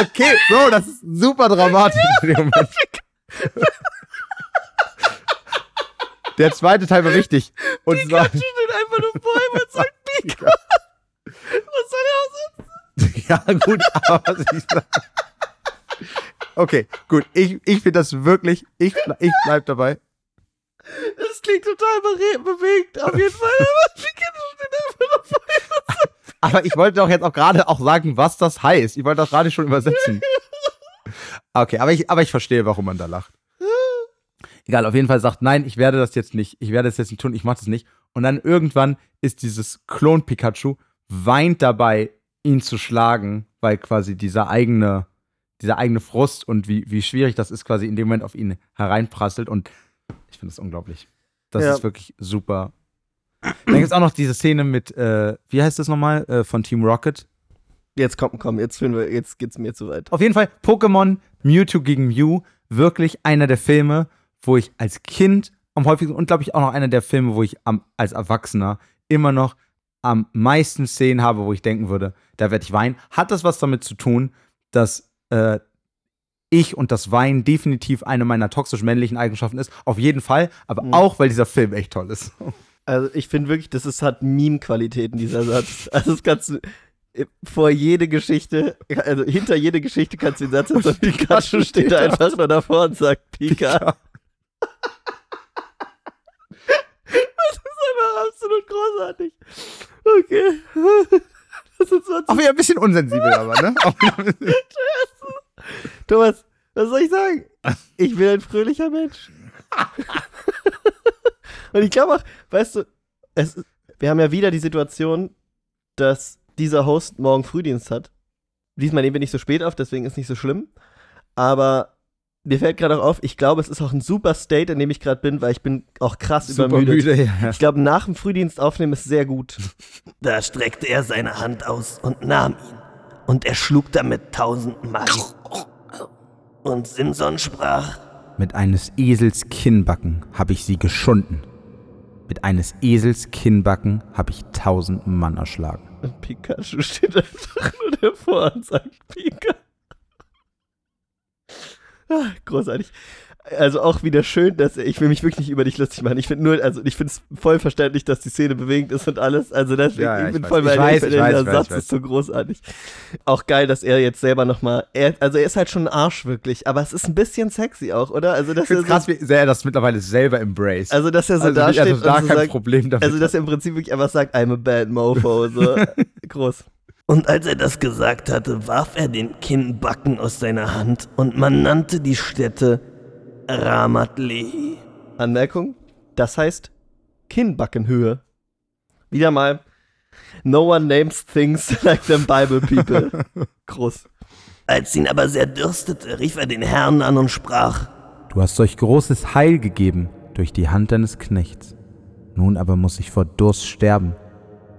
Okay, Bro, das ist super dramatisch in dem Moment. Der zweite Teil war wichtig. Und zwar. Pikachu steht einfach nur vor ihm und sagt Pika. Was soll er aus? Ja, gut, aber was ich sag. Okay, gut. Ich, ich finde das wirklich. Ich, ich bleib dabei. Das klingt total bewegt. Auf jeden Fall. Aber Pikachu ich wollte doch jetzt auch gerade auch sagen, was das heißt. Ich wollte das gerade schon übersetzen. Okay, aber ich, aber ich verstehe, warum man da lacht. Egal, auf jeden Fall sagt, nein, ich werde das jetzt nicht, ich werde das jetzt nicht tun, ich mache das nicht. Und dann irgendwann ist dieses Klon-Pikachu, weint dabei, ihn zu schlagen, weil quasi dieser eigene, dieser eigene Frust und wie, wie schwierig das ist, quasi in dem Moment auf ihn hereinprasselt. Und ich finde das unglaublich. Das Ja. ist wirklich super. Dann gibt es auch noch diese Szene mit, äh, wie heißt das nochmal, äh, von Team Rocket? Jetzt komm, komm, jetzt, finden wir, jetzt geht's mir zu weit. Auf jeden Fall Pokémon Mewtwo gegen Mew, wirklich einer der Filme, wo ich als Kind am häufigsten und glaube ich auch noch einer der Filme, wo ich am, als Erwachsener immer noch am meisten Szenen habe, wo ich denken würde, da werde ich weinen. Hat das was damit zu tun, dass äh, ich und das Weinen definitiv eine meiner toxisch männlichen Eigenschaften ist? Auf jeden Fall, aber Mhm. auch, weil dieser Film echt toll ist. Also ich finde wirklich, das ist, hat Meme-Qualitäten, dieser Satz. Also das kannst du äh, vor jede Geschichte, also hinter jede Geschichte kannst du den Satz setzen und Pikachu steht da einfach nur davor und sagt Pika. Das ist einfach absolut großartig. Okay. Das 20 Auch wieder ein bisschen unsensibel, aber, ne? Auch wieder ein bisschen- Thomas, was soll ich sagen? Ich bin ein fröhlicher Mensch. Und ich glaube auch, weißt du, es, wir haben ja wieder die Situation, dass dieser Host morgen Frühdienst hat. Diesmal nehmen wir nicht so spät auf, deswegen ist nicht so schlimm. Aber mir fällt gerade auch auf, ich glaube, es ist auch ein super State, in dem ich gerade bin, weil ich bin auch krass Super übermüdet. müde, ja. Ich glaube, nach dem Frühdienst aufnehmen ist sehr gut. Da streckte er seine Hand aus und nahm ihn. und er schlug damit tausend Mann. Und Simson sprach, Mit eines Esels Kinnbacken habe ich sie geschunden. Mit eines Esels Kinnbacken habe ich tausend Mann erschlagen. Und Pikachu steht einfach nur davor und sagt Pika. Ah, großartig. Also auch wieder schön, dass er, ich will mich wirklich nicht über dich lustig machen. Ich finde nur, also ich finde es voll verständlich, dass die Szene bewegend ist und alles. Also deswegen, Ja, ja, ich bin weiß. voll bei dir. der weiß, Satz weiß. ist so großartig. Auch geil, dass er jetzt selber nochmal, er, also er ist halt schon ein Arsch wirklich, aber es ist ein bisschen sexy auch, oder? Also er es krass, wie sehr er das mittlerweile selber embrace. also dass er so Also, da steht da und so kein sagt, Problem damit. also dass er im Prinzip wirklich einfach sagt, I'm a bad mofo, so groß. Und als er das gesagt hatte, warf er den Kinnbacken aus seiner Hand und man nannte die Stätte Ramat Lehi. Anmerkung, das heißt Kinnbackenhöhe. Wieder mal, no one names things like them Bible people. Groß. Als ihn aber sehr dürstete, rief er den Herrn an und sprach, Du hast solch großes Heil gegeben durch die Hand deines Knechts. Nun aber muss ich vor Durst sterben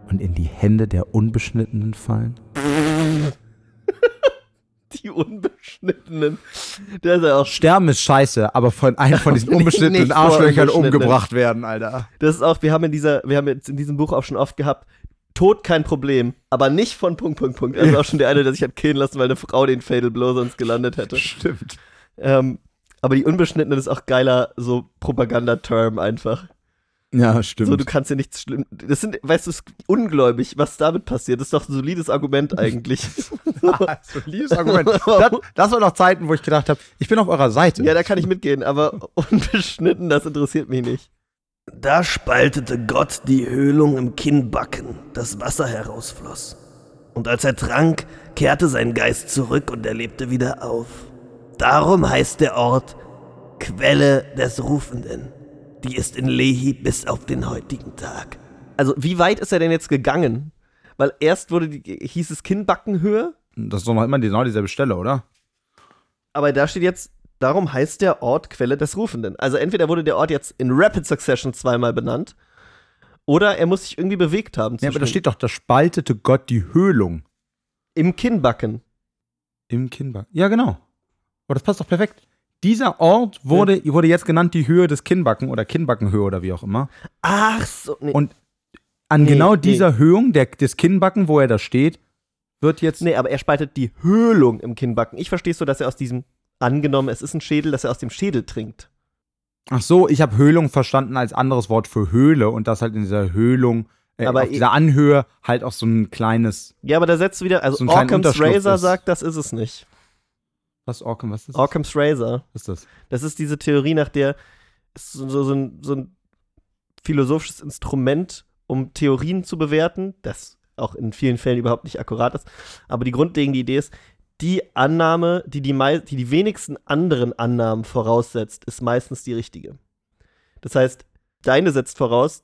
und in die Hände der Unbeschnittenen fallen. Die Unbeschnittenen. Der ist ja auch, Sterben ist scheiße, aber von einem von diesen unbeschnittenen Arschlöchern Unbeschnittenen. umgebracht werden, Alter. das ist auch, wir haben in dieser, wir haben jetzt in diesem Buch auch schon oft gehabt, Tod kein Problem, aber nicht von Punkt, Punkt, Punkt. Also auch schon der eine, der sich hat killen lassen, weil eine Frau den Fatal Blow sonst gelandet hätte. Stimmt. Ähm, aber die Unbeschnittenen ist auch geiler, so Propagandaterm einfach. Ja, stimmt. So, du kannst ja nichts schlimm. Das sind, weißt du, es ist ungläubig, was damit passiert. Das ist doch ein solides Argument eigentlich. Solides Argument. Das, das war noch Zeiten, wo ich gedacht habe, ich bin auf eurer Seite. ja, da kann ich mitgehen, aber unbeschnitten, das interessiert mich nicht. Da spaltete Gott die Höhlung im Kinnbacken, das Wasser herausfloss. Und als er trank, kehrte sein Geist zurück und er lebte wieder auf. Darum heißt der Ort Quelle des Rufenden. Die ist in Lehi bis auf den heutigen Tag. Also, wie weit ist er denn jetzt gegangen? Weil erst wurde die, hieß es Kinnbackenhöhe, Das ist doch noch immer genau dieselbe Stelle, oder? aber da steht jetzt, darum heißt der Ort Quelle des Rufenden. Also entweder wurde der Ort jetzt in Rapid Succession zweimal benannt, oder er muss sich irgendwie bewegt haben. Ja, aber da steht doch, da spaltete Gott die Höhlung Im Kinnbacken. im Kinnbacken. Ja, genau. Aber das passt doch perfekt. Dieser Ort wurde, wurde jetzt genannt die Höhe des Kinnbacken oder Kinnbackenhöhe oder wie auch immer. Ach so, nee. Und an Nee, genau nee. dieser Höhung der, des Kinnbacken, wo er da steht, wird jetzt. Nee, aber er spaltet die Höhlung im Kinnbacken. Ich verstehe so, dass er aus diesem, angenommen, es ist ein Schädel, dass er aus dem Schädel trinkt. Ach so, ich habe Höhlung verstanden als anderes Wort für Höhle und das halt in dieser Höhlung, äh, Aber auf dieser Anhöhe halt auch so ein kleines. Ja, aber da setzt du wieder, also So Unterschlupf Razor sagt, das ist es nicht. Was, Orcam, was ist das? Occam's Razor. Was ist das? Das ist diese Theorie, nach der es so, so, so, ein, so ein philosophisches Instrument, um Theorien zu bewerten, das auch in vielen Fällen überhaupt nicht akkurat ist. Aber die grundlegende Idee ist, die Annahme, die die, die die wenigsten anderen Annahmen voraussetzt, ist meistens die richtige. Das heißt, deine setzt voraus,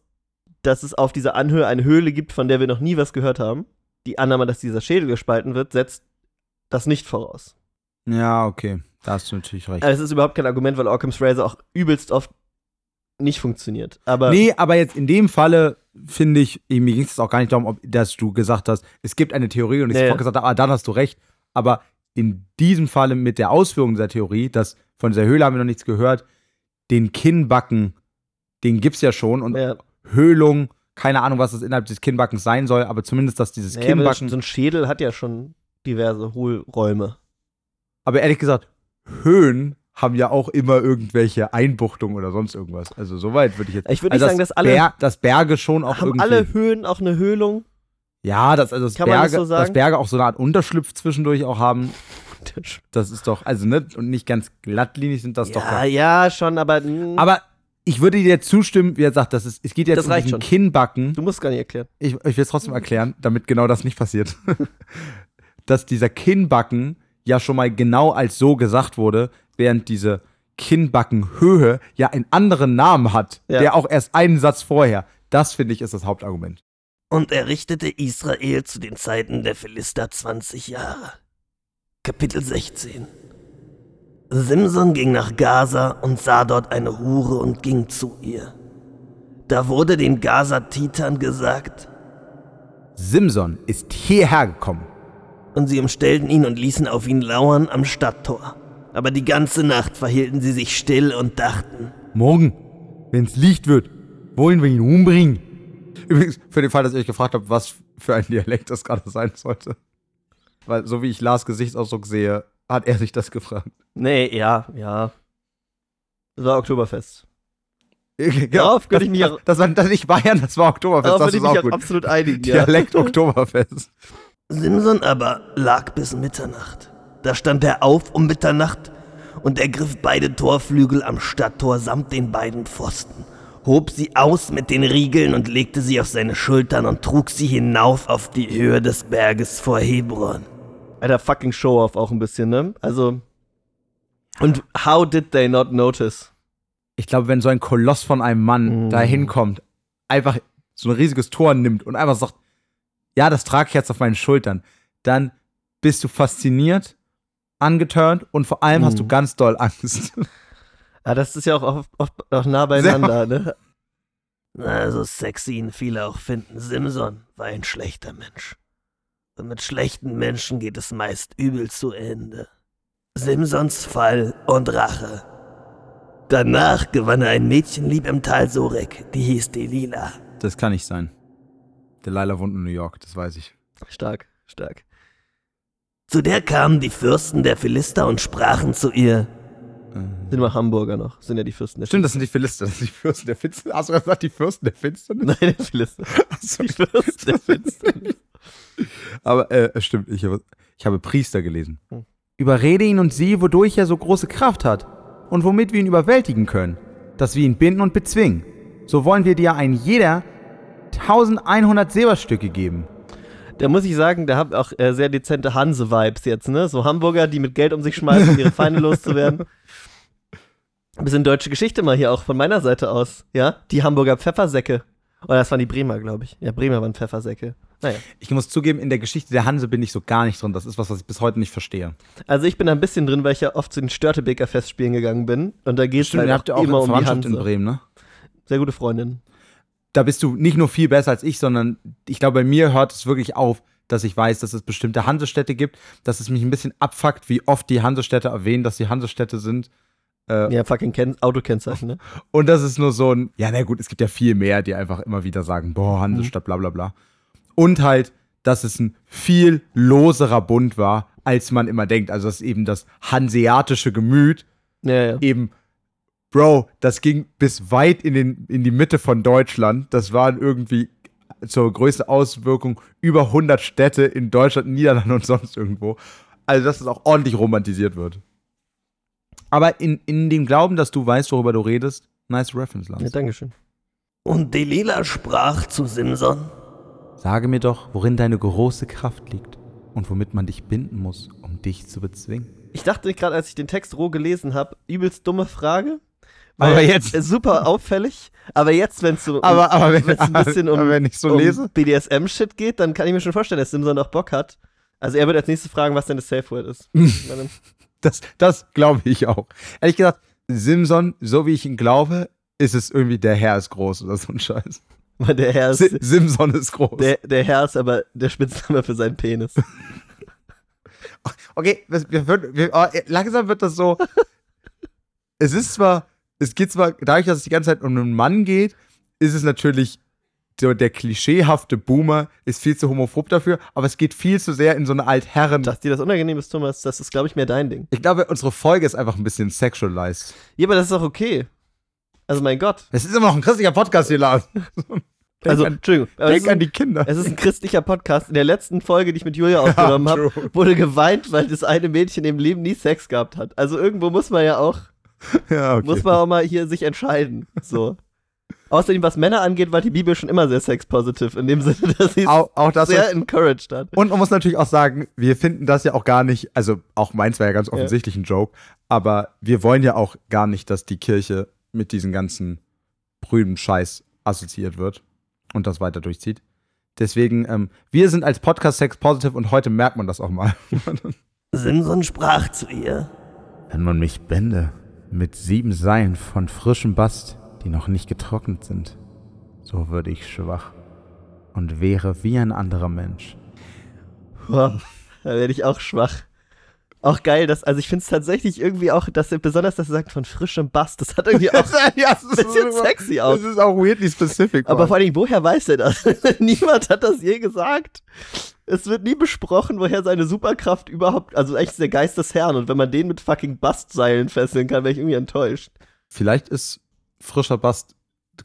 dass es auf dieser Anhöhe eine Höhle gibt, von der wir noch nie was gehört haben. Die Annahme, dass dieser Schädel gespalten wird, setzt das nicht voraus. Ja, okay. Da hast du natürlich recht. Also es ist überhaupt kein Argument, weil Occam's Razor auch übelst oft nicht funktioniert. Aber Nee, aber jetzt in dem Falle finde ich, mir ging es auch gar nicht darum, ob, dass du gesagt hast, es gibt eine Theorie und ich ja. sofort gesagt habe, ah, dann hast du recht. Aber in diesem Falle mit der Ausführung dieser Theorie, dass von dieser Höhle haben wir noch nichts gehört, den Kinnbacken, den gibt's ja schon und ja, Höhlung, keine Ahnung, was das innerhalb des Kinnbackens sein soll, aber zumindest, dass dieses naja, aber Kinnbacken. so ein Schädel hat ja schon diverse Hohlräume. Aber ehrlich gesagt, Höhen haben ja auch immer irgendwelche Einbuchtungen oder sonst irgendwas. Also soweit würde ich jetzt. Ich würde also nicht sagen, dass alle Ber dass Berge schon auch haben irgendwie. alle Höhen auch eine Höhlung. Ja, dass, also das Kann man das Berge, so sagen? dass Berge auch so eine Art Unterschlupf zwischendurch auch haben, das ist doch, also ne, und nicht ganz glattlinig sind das doch. ja, ja, schon, aber, Aber ich würde dir zustimmen, wie er sagt, das ist, es geht jetzt um diesen schon. Kinnbacken. du musst gar nicht erklären. Ich, ich will es trotzdem erklären, damit genau das nicht passiert. Dass dieser Kinnbacken ja schon mal genau als so gesagt wurde, während diese Kinnbackenhöhe ja einen anderen Namen hat, Ja. der auch erst einen Satz vorher. Das finde ich ist das Hauptargument. Und er richtete Israel zu den Zeiten der Philister 20 Jahre. Kapitel 16 Simson ging nach Gaza und sah dort eine Hure und ging zu ihr. Da wurde den Gaza-Titern gesagt, Simson ist hierher gekommen. Und sie umstellten ihn und ließen auf ihn lauern am Stadttor. Aber die ganze Nacht verhielten sie sich still und dachten, Morgen, wenn's Licht wird, wollen wir ihn umbringen. Übrigens, für den Fall, dass ihr euch gefragt habt, was für ein Dialekt das gerade sein sollte. Weil, so wie ich Lars Gesichtsausdruck sehe, hat er sich das gefragt. Nee, ja, ja. Das war Oktoberfest. Genau, Darauf könnte ich mich das, das war das nicht Bayern, das war Oktoberfest. Darauf das ist ich mich auch gut. absolut einigen. Ja. Dialekt Oktoberfest. Simson aber lag bis Mitternacht. Da stand er auf um Mitternacht und ergriff beide Torflügel am Stadttor samt den beiden Pfosten, hob sie aus mit den Riegeln und legte sie auf seine Schultern und trug sie hinauf auf die Höhe des Berges vor Hebron. Alter, fucking Show-Off auch ein bisschen, ne? Also. Und how did they not notice? Ich glaube, wenn so ein Koloss von einem Mann Mm. da hinkommt, einfach so ein riesiges Tor nimmt und einfach sagt, ja, das trage ich jetzt auf meinen Schultern, dann bist du fasziniert, angeturnt und vor allem hast du Mm. ganz doll Angst. Ah, das ist ja auch oft, oft auch nah beieinander, ne? Na, so sexy ihn viele auch finden, Simson war ein schlechter Mensch. Und mit schlechten Menschen geht es meist übel zu Ende. Simsons Fall und Rache. Danach gewann er ein Mädchenlieb im Tal Sorek, die hieß Delila. Das kann nicht sein. Delilah wohnt in New York, das weiß ich. Stark, stark. Zu der kamen die Fürsten der Philister und sprachen zu ihr, Sind wir Hamburger noch? Sind ja die Fürsten der Stimmt, das sind die Philister, das sind die Fürsten der Finsternis. Hast du gesagt, die Fürsten der Finsternis? Nein, der Philister. Achso, Die Fürsten der Finsternis. Aber äh, stimmt, ich habe, ich habe Priester gelesen. Hm. Überrede ihn und sieh, wodurch er so große Kraft hat und womit wir ihn überwältigen können, dass wir ihn binden und bezwingen. So wollen wir dir ein jeder 1100 Silberstücke geben. Da muss ich sagen, der hat auch äh, sehr dezente Hanse-Vibes jetzt, ne? So Hamburger, die mit Geld um sich schmeißen, um ihre Feinde loszuwerden. Ein bisschen deutsche Geschichte mal hier auch von meiner Seite aus, ja? Die Hamburger Pfeffersäcke. Oder das waren die Bremer, glaube ich. Ja, Bremer waren Pfeffersäcke. Naja. Ich muss zugeben, in der Geschichte der Hanse bin ich so gar nicht drin. Das ist was, was ich bis heute nicht verstehe. Also ich bin da ein bisschen drin, weil ich ja oft zu den Störtebeker Festspielen gegangen bin. Und da geht es halt auch immer um die Hanse. in Bremen, ne? Sehr gute Freundin. Da bist du nicht nur viel besser als ich, sondern ich glaube, bei mir hört es wirklich auf, dass ich weiß, dass es bestimmte Hansestädte gibt, dass es mich ein bisschen abfuckt, wie oft die Hansestädte erwähnen, dass die Hansestädte sind. Äh, Ja, fucking Ken Autokennzeichen, ne? Und das ist nur so ein, ja, na gut, es gibt ja viel mehr, die einfach immer wieder sagen, boah, Hansestadt, bla bla bla. Und halt, dass es ein viel loserer Bund war, als man immer denkt. Also, dass eben das hanseatische Gemüt Ja, ja. eben, Bro, das ging bis weit in, den, in die Mitte von Deutschland. Das waren irgendwie zur größten Auswirkung über 100 Städte in Deutschland, Niederlanden und sonst irgendwo. Also, dass es auch ordentlich romantisiert wird. Aber in, in dem Glauben, dass du weißt, worüber du redest, nice Reference, Lars. ja Dankeschön. Und Delila sprach zu Simson, Sage mir doch, worin deine große Kraft liegt und womit man dich binden muss, um dich zu bezwingen. Ich dachte gerade, als ich den Text roh gelesen habe, übelst dumme Frage. Aber jetzt- Super auffällig. Aber jetzt, wenn es so Aber, aber, wenn, wenn's ein bisschen um, so um. BDSM-Shit geht, dann kann ich mir schon vorstellen, dass Simson auch Bock hat. Also er wird als nächstes fragen, was denn das Safe Word ist. Das, das glaube ich auch. Ehrlich gesagt, Simson, so wie ich ihn glaube, ist es irgendwie, der Herr ist groß oder so ein Scheiß. weil der Herr ist, Si- Simson ist groß. der, der Herr ist aber der Spitzname für seinen Penis. okay, wir, wir, wir, oh, langsam wird das so. es ist zwar, es geht zwar, dadurch, dass es die ganze Zeit um einen Mann geht, ist es natürlich so der klischeehafte Boomer ist viel zu homophob dafür, aber es geht viel zu sehr in so eine Altherren. Dass dir das unangenehm ist, Thomas, das ist, glaube ich, mehr dein Ding. Ich glaube, unsere Folge ist einfach ein bisschen sexualized. Ja, aber das ist auch okay. Also mein Gott. Es ist immer noch ein christlicher Podcast hier, Lars. Also, an, Entschuldigung. denk ist an die Kinder. Es ist ein christlicher Podcast. In der letzten Folge, die ich mit Julia aufgenommen habe, true. wurde geweint, weil das eine Mädchen im Leben nie Sex gehabt hat. Also irgendwo muss man ja auch, ja, okay. muss man auch mal hier sich entscheiden. So. Außerdem, was Männer angeht, war die Bibel schon immer sehr sex-positive, in dem Sinne, dass sie es auch, auch das sehr encouraged hat. Und man muss natürlich auch sagen, wir finden das ja auch gar nicht, also auch meins war ja ganz offensichtlich ein Joke, aber wir wollen ja auch gar nicht, dass die Kirche mit diesem ganzen prüden Scheiß assoziiert wird und das weiter durchzieht. Deswegen, ähm, wir sind als Podcast Sex Positive und heute merkt man das auch mal. Simson sprach zu ihr, Wenn man mich bände mit sieben Seilen von frischem Bast, die noch nicht getrocknet sind, so würde ich schwach und wäre wie ein anderer Mensch. Boah. Da werde ich auch schwach. Auch geil, dass, also ich finde es tatsächlich irgendwie auch, dass er, besonders, dass er sagt, von frischem Bass, das hat irgendwie auch ja, das ein bisschen sexy aus. Das ist auch weirdly specific. Aber Mann. vor allen Dingen, woher weiß er das? Niemand hat das je gesagt. Es wird nie besprochen, woher seine Superkraft überhaupt, also eigentlich ist der Geist des Herrn und wenn man den mit fucking Bastseilen fesseln kann, wäre ich irgendwie enttäuscht. Vielleicht ist frischer Bast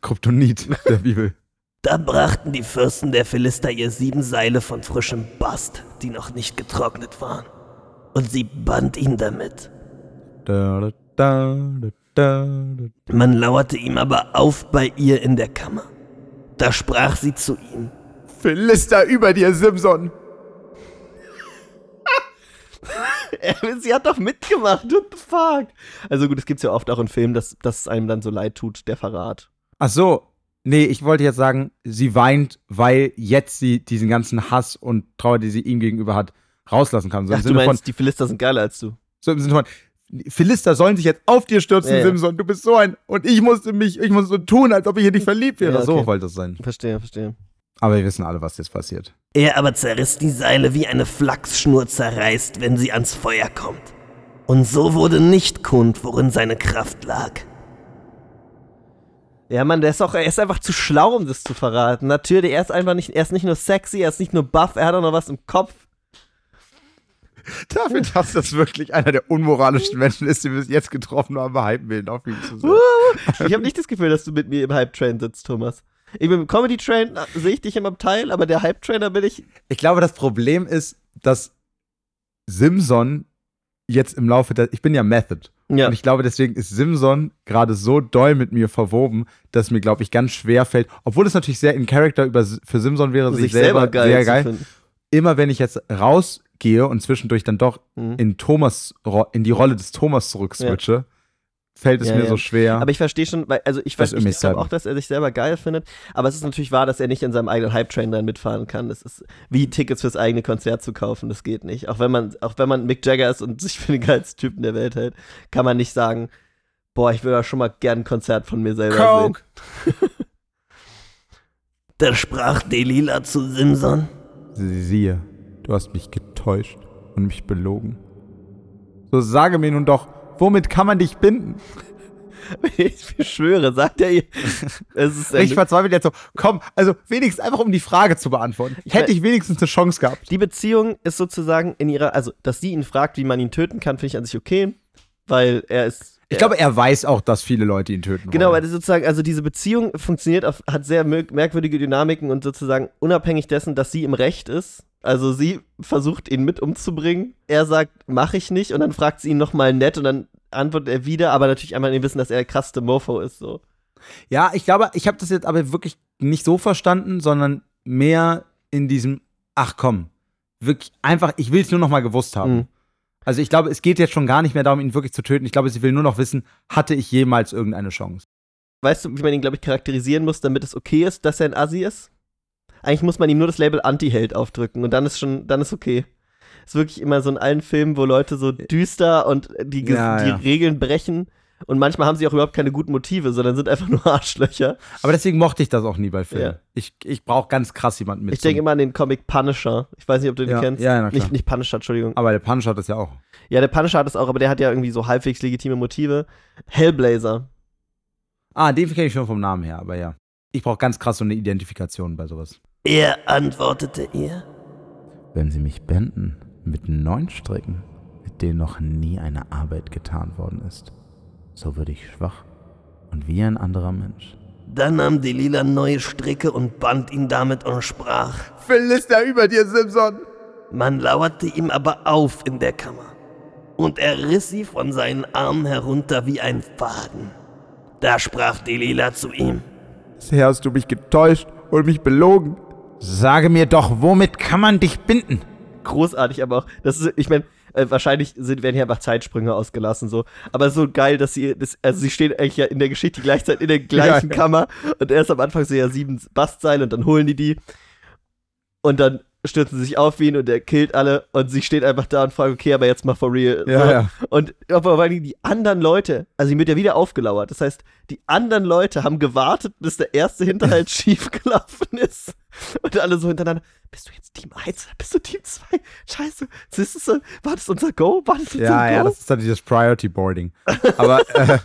Kryptonit der Bibel. Da brachten die Fürsten der Philister ihr sieben Seile von frischem Bast, die noch nicht getrocknet waren. Und sie band ihn damit. Da, da, da, da, da, da. Man lauerte ihm aber auf bei ihr in der Kammer. Da sprach sie zu ihm. Philister über dir, Simson. Sie hat doch mitgemacht, what the fuck? Also gut, es gibt's ja oft auch in Filmen, dass, dass es einem dann so leid tut, der Verrat. Ach so. Nee, ich wollte jetzt sagen, sie weint, weil jetzt sie diesen ganzen Hass und Trauer, die sie ihm gegenüber hat, rauslassen kann. So im Ach, du Sinne von, meinst, die Philister sind geiler als du. so im Sinne von, Philister sollen sich jetzt auf dir stürzen, Ja, ja. Simson. Du bist so ein. Und ich musste mich, ich musste so tun, als ob ich hier nicht verliebt wäre. Ja, okay. So wollte es sein. Verstehe, verstehe. Aber wir wissen alle, was jetzt passiert. Er aber zerriss die Seile wie eine Flachsschnur zerreißt, wenn sie ans Feuer kommt. Und so wurde nicht kund, worin seine Kraft lag. Ja, Mann, der ist auch, er ist einfach zu schlau, um das zu verraten. Natürlich, er ist einfach nicht, er ist nicht nur sexy, er ist nicht nur buff, er hat auch noch was im Kopf. Dafür, dass das wirklich einer der unmoralischsten Menschen ist, die wir bis jetzt getroffen haben, behalten wir ihn auf ihn zu sein. Ich habe nicht das Gefühl, dass du mit mir im Hype-Train sitzt, Thomas. Ich bin im Comedy-Train, sehe ich dich im Abteil, aber der Hype-Trainer bin ich. Ich glaube, das Problem ist, dass Simson jetzt im Laufe der. Ich bin ja Method. Ja. Und ich glaube, deswegen ist Simson gerade so doll mit mir verwoben, dass mir, glaube ich, ganz schwer fällt, obwohl es natürlich sehr in Character über, für Simson wäre, sich, selber, sehr zu geil. finden. Immer wenn ich jetzt rausgehe und zwischendurch dann doch Mhm. in Thomas, in die Rolle des Thomas zurückswitche, fällt es Ja, mir ja. so schwer. Aber ich verstehe schon, weil, also ich, Das ver- ist ich glaube auch, dass er sich selber geil findet, aber es ist natürlich wahr, dass er nicht in seinem eigenen Hype-Train dann mitfahren kann. Das ist wie Tickets fürs eigene Konzert zu kaufen, das geht nicht. Auch wenn man, auch wenn man Mick Jagger ist und sich für den geilsten Typen der Welt hält, kann man nicht sagen, boah, ich würde auch schon mal gern ein Konzert von mir selber Coke. Da sprach Delila zu Simson. Siehe, du hast mich getäuscht und mich belogen. So sage mir nun doch, womit kann man dich binden? Ich schwöre, sagt er ihr. Ich verzweifelt jetzt so, komm, also wenigstens einfach um die Frage zu beantworten. Hätte ich wenigstens eine Chance gehabt. Die Beziehung ist sozusagen in ihrer, also, dass sie ihn fragt, wie man ihn töten kann, finde ich an sich okay, weil er ist. Ich glaube, er weiß auch, dass viele Leute ihn töten Genau, weil wollen. das sozusagen, also diese Beziehung funktioniert auf, hat sehr merk- merkwürdige Dynamiken und sozusagen unabhängig dessen, dass sie im Recht ist. Also sie versucht ihn mit umzubringen. Er sagt, mach ich nicht und dann fragt sie ihn nochmal nett und dann antwortet er wieder, aber natürlich einmal in dem Wissen, dass er der krasseste Mofo ist. So. Ja, ich glaube, ich habe das jetzt aber wirklich nicht so verstanden, sondern mehr in diesem, ach komm, wirklich einfach, ich will es nur noch mal gewusst haben. Mhm. Also ich glaube, es geht jetzt schon gar nicht mehr darum, ihn wirklich zu töten. Ich glaube, sie will nur noch wissen, hatte ich jemals irgendeine Chance? Weißt du, wie man ihn, glaube ich, charakterisieren muss, damit es okay ist, dass er ein Assi ist? Eigentlich muss man ihm nur das Label Anti-Held aufdrücken und dann ist schon, dann ist okay. Ist wirklich immer so in allen Filmen, wo Leute so düster und die, Ja, die ja. Regeln brechen und manchmal haben sie auch überhaupt keine guten Motive, sondern sind einfach nur Arschlöcher. Aber deswegen mochte ich das auch nie bei Filmen. Ja. Ich, ich brauche ganz krass jemanden mit. Ich denke immer an den Comic Punisher. Ich weiß nicht, ob du den Ja, kennst. ja, na klar. nicht, nicht Punisher, Entschuldigung. aber der Punisher hat das ja auch. Ja, der Punisher hat es auch, aber der hat ja irgendwie so halbwegs legitime Motive. Hellblazer. Ah, den kenne ich schon vom Namen her, aber ja. Ich brauche ganz krass so eine Identifikation bei sowas. Er antwortete ihr. Wenn sie mich bänden mit neun Stricken, mit denen noch nie eine Arbeit getan worden ist, so würde ich schwach und wie ein anderer Mensch. Dann nahm Delila neue Stricke und band ihn damit und sprach. Philister über dir, Simson! Man lauerte ihm aber auf in der Kammer. Und er riss sie von seinen Armen herunter wie ein Faden. Da sprach Delila zu ihm. Bisher hast du mich getäuscht und mich belogen. Sage mir doch, womit kann man dich binden? Großartig, aber auch, das ist, ich meine, äh, wahrscheinlich sind, werden hier einfach Zeitsprünge ausgelassen, so. Aber so geil, dass sie, das, also sie stehen eigentlich ja in der Geschichte gleichzeitig in der gleichen Ja. Kammer und erst am Anfang so ja sieben Bastseile und dann holen die die und dann stürzen sich auf ihn und er killt alle und sie steht einfach da und fragt, okay, aber jetzt mal for real. Ja, so. ja. Und aber vor allem die anderen Leute, also ihm wird ja wieder aufgelauert. Das heißt, die anderen Leute haben gewartet, bis der erste Hinterhalt schief gelaufen ist. Und alle so hintereinander, bist du jetzt Team 1 oder bist du Team 2? Scheiße, siehst du so, war das unser Go? War das unser Ja, Go? ja, das ist dann dieses Priority Boarding. Aber äh,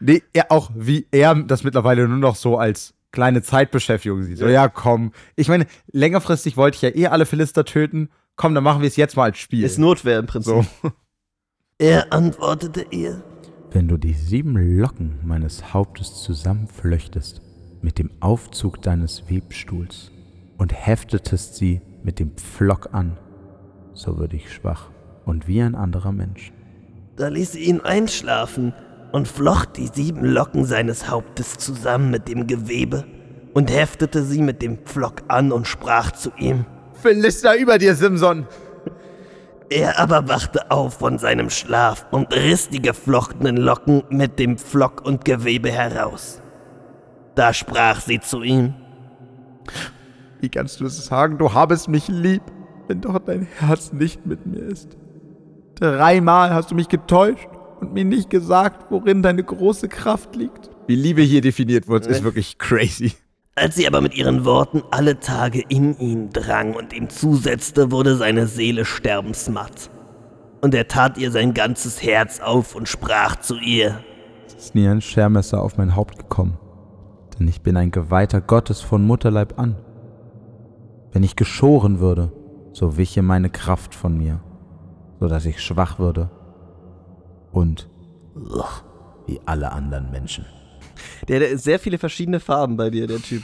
nee, er auch wie er das mittlerweile nur noch so als kleine Zeitbeschäftigung sieht. So, ja, komm. Ich meine, längerfristig wollte ich ja eh alle Philister töten. Komm, dann machen wir es jetzt mal als Spiel. ist Notwehr im Prinzip. so. Er antwortete ihr, Wenn du die sieben Locken meines Hauptes zusammenflöchtest mit dem Aufzug deines Webstuhls und heftetest sie mit dem Pflock an, so würde ich schwach und wie ein anderer Mensch. da ließ sie ihn einschlafen und flocht die sieben Locken seines Hauptes zusammen mit dem Gewebe und heftete sie mit dem Pflock an und sprach zu ihm. Philister über dir, Simson. Er aber wachte auf von seinem Schlaf und riss die geflochtenen Locken mit dem Pflock und Gewebe heraus. Da sprach sie zu ihm, Wie kannst du es sagen, du habest mich lieb, wenn doch dein Herz nicht mit mir ist? Dreimal hast du mich getäuscht und mir nicht gesagt, worin deine große Kraft liegt. Wie Liebe hier definiert wird, ist wirklich crazy. Als sie aber mit ihren Worten alle Tage in ihn drang und ihm zusetzte, wurde seine Seele sterbensmatt. Und er tat ihr sein ganzes Herz auf und sprach zu ihr, Es ist nie ein Schermesser auf mein Haupt gekommen, denn ich bin ein Geweihter Gottes von Mutterleib an. Wenn ich geschoren würde, so wiche meine Kraft von mir, so dass ich schwach würde und wie alle anderen Menschen. Der, der ist sehr viele verschiedene Farben bei dir, der Typ.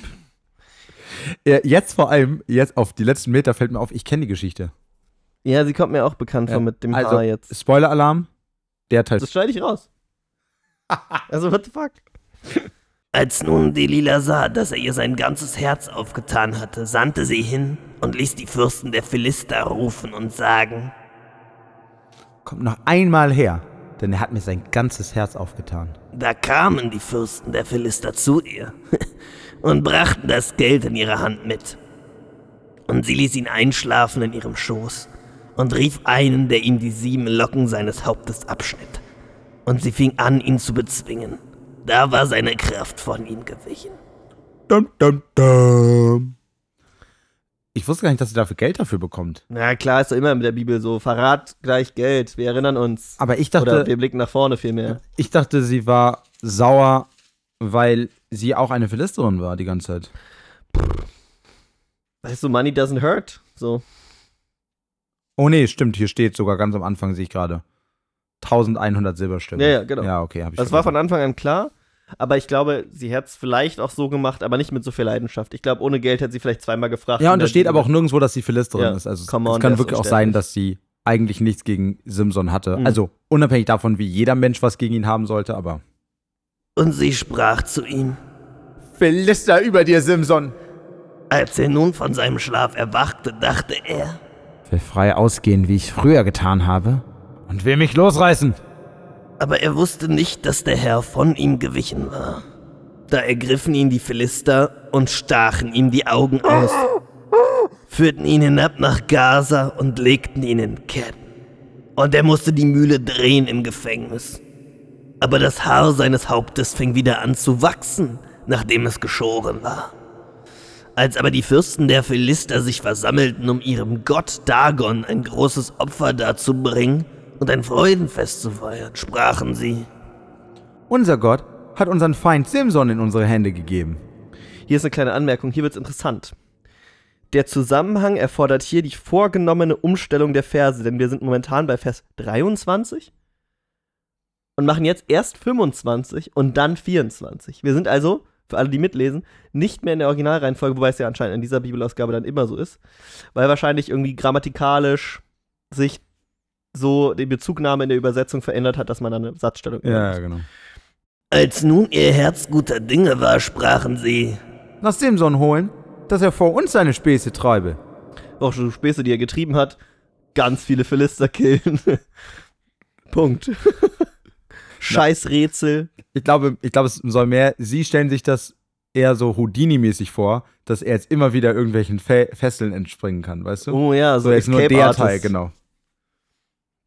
Ja, jetzt vor allem, jetzt auf die letzten Meter fällt mir auf, ich kenne die Geschichte. Ja, sie kommt mir auch bekannt vor mit dem also, Haar jetzt. Spoiler-Alarm, der Teil. Das schneide ich raus. also, what the fuck? Als nun Delila sah, dass er ihr sein ganzes Herz aufgetan hatte, sandte sie hin und ließ die Fürsten der Philister rufen und sagen, Kommt noch einmal her, denn er hat mir sein ganzes Herz aufgetan. Da kamen die Fürsten der Philister zu ihr und brachten das Geld in ihre Hand mit. Und sie ließ ihn einschlafen in ihrem Schoß und rief einen, der ihm die sieben Locken seines Hauptes abschnitt. Und sie fing an, ihn zu bezwingen. Da war seine Kraft von ihm gewichen. Dum, dum, dum. Ich wusste gar nicht, dass sie dafür Geld dafür bekommt. Na klar, ist doch immer mit der Bibel so. Verrat gleich Geld. Wir erinnern uns. Aber ich Oder dachte, wir blicken nach vorne vielmehr. ich dachte, sie war sauer, weil sie auch eine Philisterin war die ganze Zeit. Weißt du, Money doesn't hurt. So. Oh nee, stimmt, hier steht sogar ganz am Anfang, sehe ich gerade. 1100 Silberstücke. Ja, ja, genau. Ja, okay, habe ich Das war von. Anfang an klar. Aber ich glaube, sie hat es vielleicht auch so gemacht, aber nicht mit so viel Leidenschaft. Ich glaube, ohne Geld hätte sie vielleicht zweimal gefragt. Ja, und da steht aber auch nirgendwo, dass sie Philisterin Ja, ist. Also es, on, es kann wirklich auch sein, dass sie eigentlich nichts gegen Simson hatte. Mhm. Also unabhängig davon, wie jeder Mensch was gegen ihn haben sollte, aber. Und sie sprach zu ihm, Philister über dir, Simson! als er nun von seinem Schlaf erwachte, dachte er, Will frei ausgehen, wie ich früher getan habe. Und will mich losreißen. Aber er wusste nicht, dass der Herr von ihm gewichen war. Da ergriffen ihn die Philister und stachen ihm die Augen aus, führten ihn hinab nach Gaza und legten ihn in Ketten. Und er musste die Mühle drehen im Gefängnis. Aber das Haar seines Hauptes fing wieder an zu wachsen, nachdem es geschoren war. Als aber die Fürsten der Philister sich versammelten, um ihrem Gott Dagon ein großes Opfer darzubringen und ein Freudenfest zu feiern, sprachen sie, Unser Gott hat unseren Feind Simson in unsere Hände gegeben. Hier ist eine kleine Anmerkung, hier wird es interessant. Der Zusammenhang erfordert hier die vorgenommene Umstellung der Verse, denn wir sind momentan bei Vers 23 und machen jetzt erst 25 und dann 24. Wir sind also, für alle, die mitlesen, nicht mehr in der Originalreihenfolge, wobei es ja anscheinend in dieser Bibelausgabe dann immer so ist, weil wahrscheinlich irgendwie grammatikalisch sich so die Bezugnahme in der Übersetzung verändert hat, dass man dann eine Satzstellung ändert. Ja, genau. als nun ihr Herz guter Dinge war, sprachen sie, Lass Simson holen, dass er vor uns seine Späße treibe. auch schon Späße, die er getrieben hat, ganz viele Philister killen. Punkt. Scheiß Rätsel. Ich glaube, ich glaube, es soll mehr, sie stellen sich das eher so Houdini-mäßig vor, dass er jetzt immer wieder irgendwelchen Fe Fesseln entspringen kann, weißt du? Oh ja, so jetzt nur der. Teil, genau.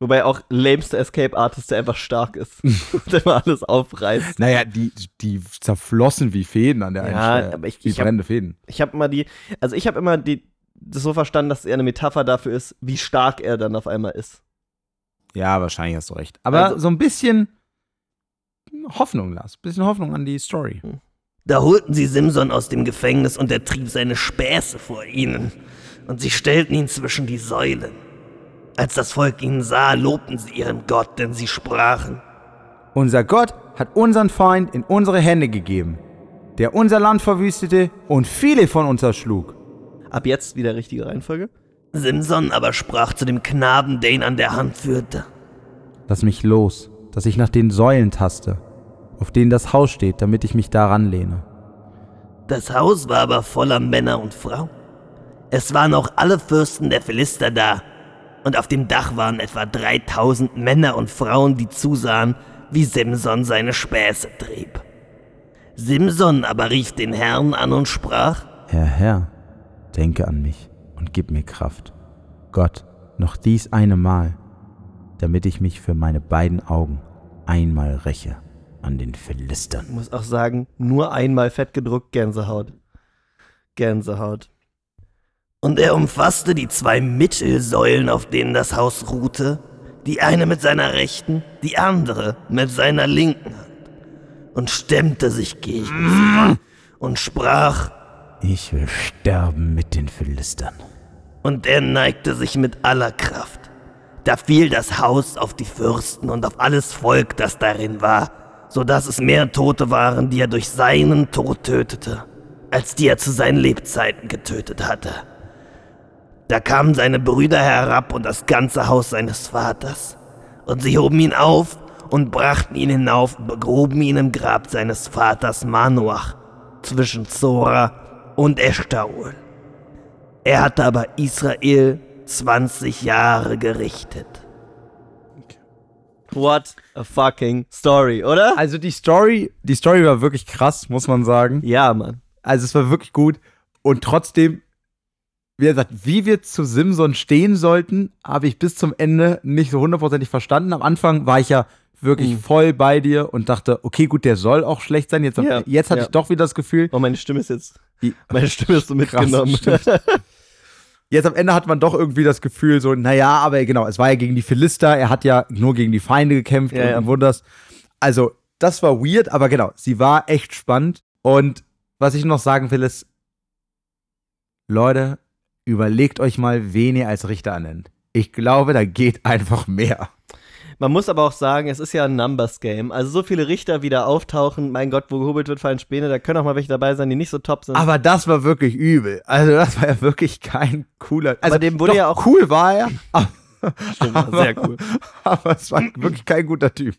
Wobei auch lämste Escape Artist, der einfach stark ist. und immer alles aufreißt. Naja, die, die zerflossen wie Fäden an der einen Ja, Stelle. aber ich- wie ich hab- brennende Fäden. Ich habe immer die, also ich habe immer die, das so verstanden, dass er eine Metapher dafür ist, wie stark er dann auf einmal ist. Ja, wahrscheinlich hast du recht. Aber Also- so ein bisschen Hoffnung, Lars. Ein bisschen Hoffnung an die Story. Da holten sie Simson aus dem Gefängnis und er trieb seine Späße vor ihnen. Und sie stellten ihn zwischen die Säulen. Als das Volk ihn sah, lobten sie ihren Gott, denn sie sprachen. Unser Gott hat unseren Feind in unsere Hände gegeben, der unser Land verwüstete und viele von uns erschlug. Ab jetzt wieder richtige Reihenfolge. Simson aber sprach zu dem Knaben, der ihn an der Hand führte. Lass mich los, dass ich nach den Säulen taste, auf denen das Haus steht, damit ich mich daran lehne. Das Haus war aber voller Männer und Frauen. Es waren auch alle Fürsten der Philister da, und auf dem Dach waren etwa 3000 Männer und Frauen, die zusahen, wie Simson seine Späße trieb. Simson aber rief den Herrn an und sprach, Herr, Herr, denke an mich und gib mir Kraft. Gott, noch dies eine Mal, damit ich mich für meine beiden Augen einmal räche an den Philistern. Ich muss auch sagen, nur einmal fett gedruckt Gänsehaut. Gänsehaut. Und er umfasste die zwei Mittelsäulen, auf denen das Haus ruhte, die eine mit seiner rechten, die andere mit seiner linken Hand, und stemmte sich gegen sie und sprach, Ich will sterben mit den Philistern. und er neigte sich mit aller Kraft. Da fiel das Haus auf die Fürsten und auf alles Volk, das darin war, so dass es mehr Tote waren, die er durch seinen Tod tötete, als die er zu seinen Lebzeiten getötet hatte. Da kamen seine Brüder herab und das ganze Haus seines Vaters, und sie hoben ihn auf und brachten ihn hinauf und begruben ihn im Grab seines Vaters Manoach zwischen Zora und Eshtaol. Er hatte aber Israel 20 Jahre gerichtet. What a fucking story, oder? Also die Story, die Story war wirklich krass, muss man sagen. Ja, Mann. Also es war wirklich gut. Und trotzdem, wie gesagt, wie wir zu Simson stehen sollten, habe ich bis zum Ende nicht so hundertprozentig verstanden. Am Anfang war ich ja wirklich Mhm. voll bei dir und dachte, okay, gut, der soll auch schlecht sein. Jetzt, Ja, jetzt hatte ja. ich doch wieder das Gefühl, Oh, meine Stimme ist jetzt. Meine Stimme ist so Krass, mitgenommen. stimmt. Jetzt am Ende hat man doch irgendwie das Gefühl, so, naja, aber genau, es war ja gegen die Philister, er hat ja nur gegen die Feinde gekämpft Ja, und ja. Wunders. Also, das war weird, aber genau, sie war echt spannend. Und was ich noch sagen will, ist, Leute, überlegt euch mal, wen ihr als Richter ernennt. Ich glaube, da geht einfach mehr. Man muss aber auch sagen, es ist ja ein Numbers-Game. Also so viele Richter wieder auftauchen, mein Gott, wo gehobelt wird, fallen Späne, da können auch mal welche dabei sein, die nicht so top sind. Aber das war wirklich übel. Also, das war ja wirklich kein cooler. Also, dem wurde doch, ja auch- cool war er, aber, Stimmt, war sehr cool. aber es war wirklich kein guter Typ.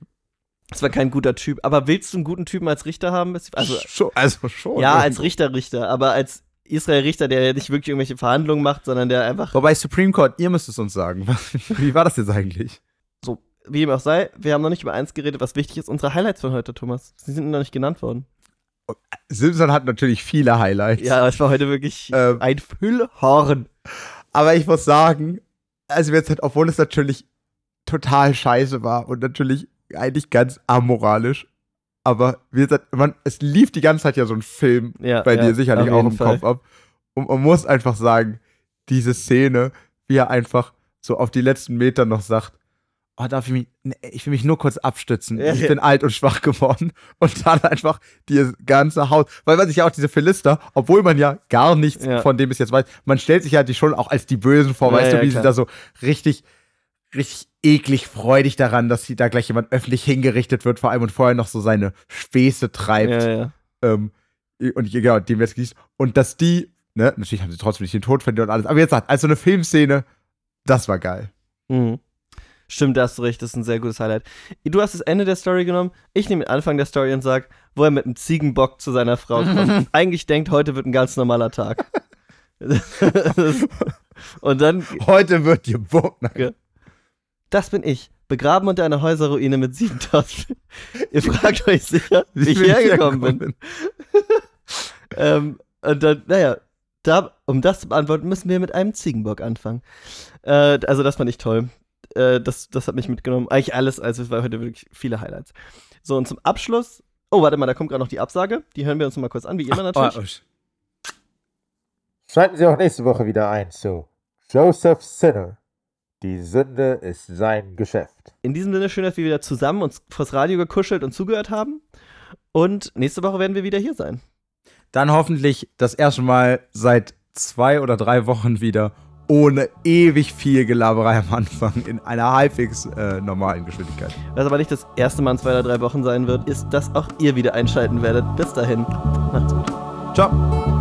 Das war kein guter Typ. Aber willst du einen guten Typen als Richter haben? Also, schon, also schon. ja, als Richter-Richter, aber als Israel-Richter, der ja nicht wirklich irgendwelche Verhandlungen macht, sondern der einfach, Wobei Supreme Court, ihr müsst es uns sagen. Wie war das jetzt eigentlich? so, wie ihm auch sei, wir haben noch nicht über eins geredet, was wichtig ist. Unsere Highlights von heute, Thomas. Sie sind noch nicht genannt worden. Simpson hat natürlich viele Highlights. Ja, aber es war heute wirklich Ähm. ein Füllhorn. Aber ich muss sagen, also jetzt halt, obwohl es natürlich total scheiße war und natürlich eigentlich ganz amoralisch, aber wie gesagt, man, es lief die ganze Zeit ja so ein Film Ja, bei ja, dir sicherlich auch im Fall. Kopf ab. Und man muss einfach sagen, diese Szene, wie er einfach so auf die letzten Meter noch sagt, oh, darf ich mich, nee, ich will mich nur kurz abstützen. Ja, ich bin alt und schwach geworden. Und dann einfach dieses ganze Haus, weil man sich ja auch diese Philister, obwohl man ja gar nichts von dem bis jetzt weiß, man stellt sich ja die schon auch als die Bösen vor, weißt du, wie klar. sie da so richtig, richtig eklig freudig daran, dass sie da gleich jemand öffentlich hingerichtet wird, vor allem und vorher noch so seine Späße treibt Ja, ja. ähm, und genau, dem jetzt gießt. Und dass die, ne, natürlich haben sie trotzdem nicht den Tod verdient und alles, aber jetzt sagt, als so eine Filmszene, das war geil. Mhm. Stimmt, da hast du recht, das ist ein sehr gutes Highlight. Du hast das Ende der Story genommen, ich nehme den Anfang der Story und sag, wo er mit einem Ziegenbock zu seiner Frau kommt. eigentlich denkt, heute wird ein ganz normaler Tag. und dann, Heute wird gebucht. Das bin ich, begraben unter einer Häuserruine mit 7000. Ihr fragt euch sicher, wie ich hergekommen bin. ähm, und dann, naja, da, um das zu beantworten, müssen wir mit einem Ziegenbock anfangen. Äh, also, das fand ich toll. Äh, das, das hat mich mitgenommen. Eigentlich alles, also es war heute wirklich viele Highlights. So, und zum Abschluss. Oh, warte mal, da kommt gerade noch die Absage. Die hören wir uns mal kurz an, wie immer natürlich. Oh, Schalten Sie auch nächste Woche wieder ein zu Joseph Sinner. Die Sünde ist sein Geschäft. In diesem Sinne, schön, dass wir wieder zusammen uns vors Radio gekuschelt und zugehört haben. Und nächste Woche werden wir wieder hier sein. Dann hoffentlich das erste Mal seit zwei oder drei Wochen wieder ohne ewig viel Gelaberei am Anfang in einer halbwegs äh, normalen Geschwindigkeit. Was aber nicht das erste Mal in zwei oder drei Wochen sein wird, ist, dass auch ihr wieder einschalten werdet. Bis dahin. Macht's gut. Ciao.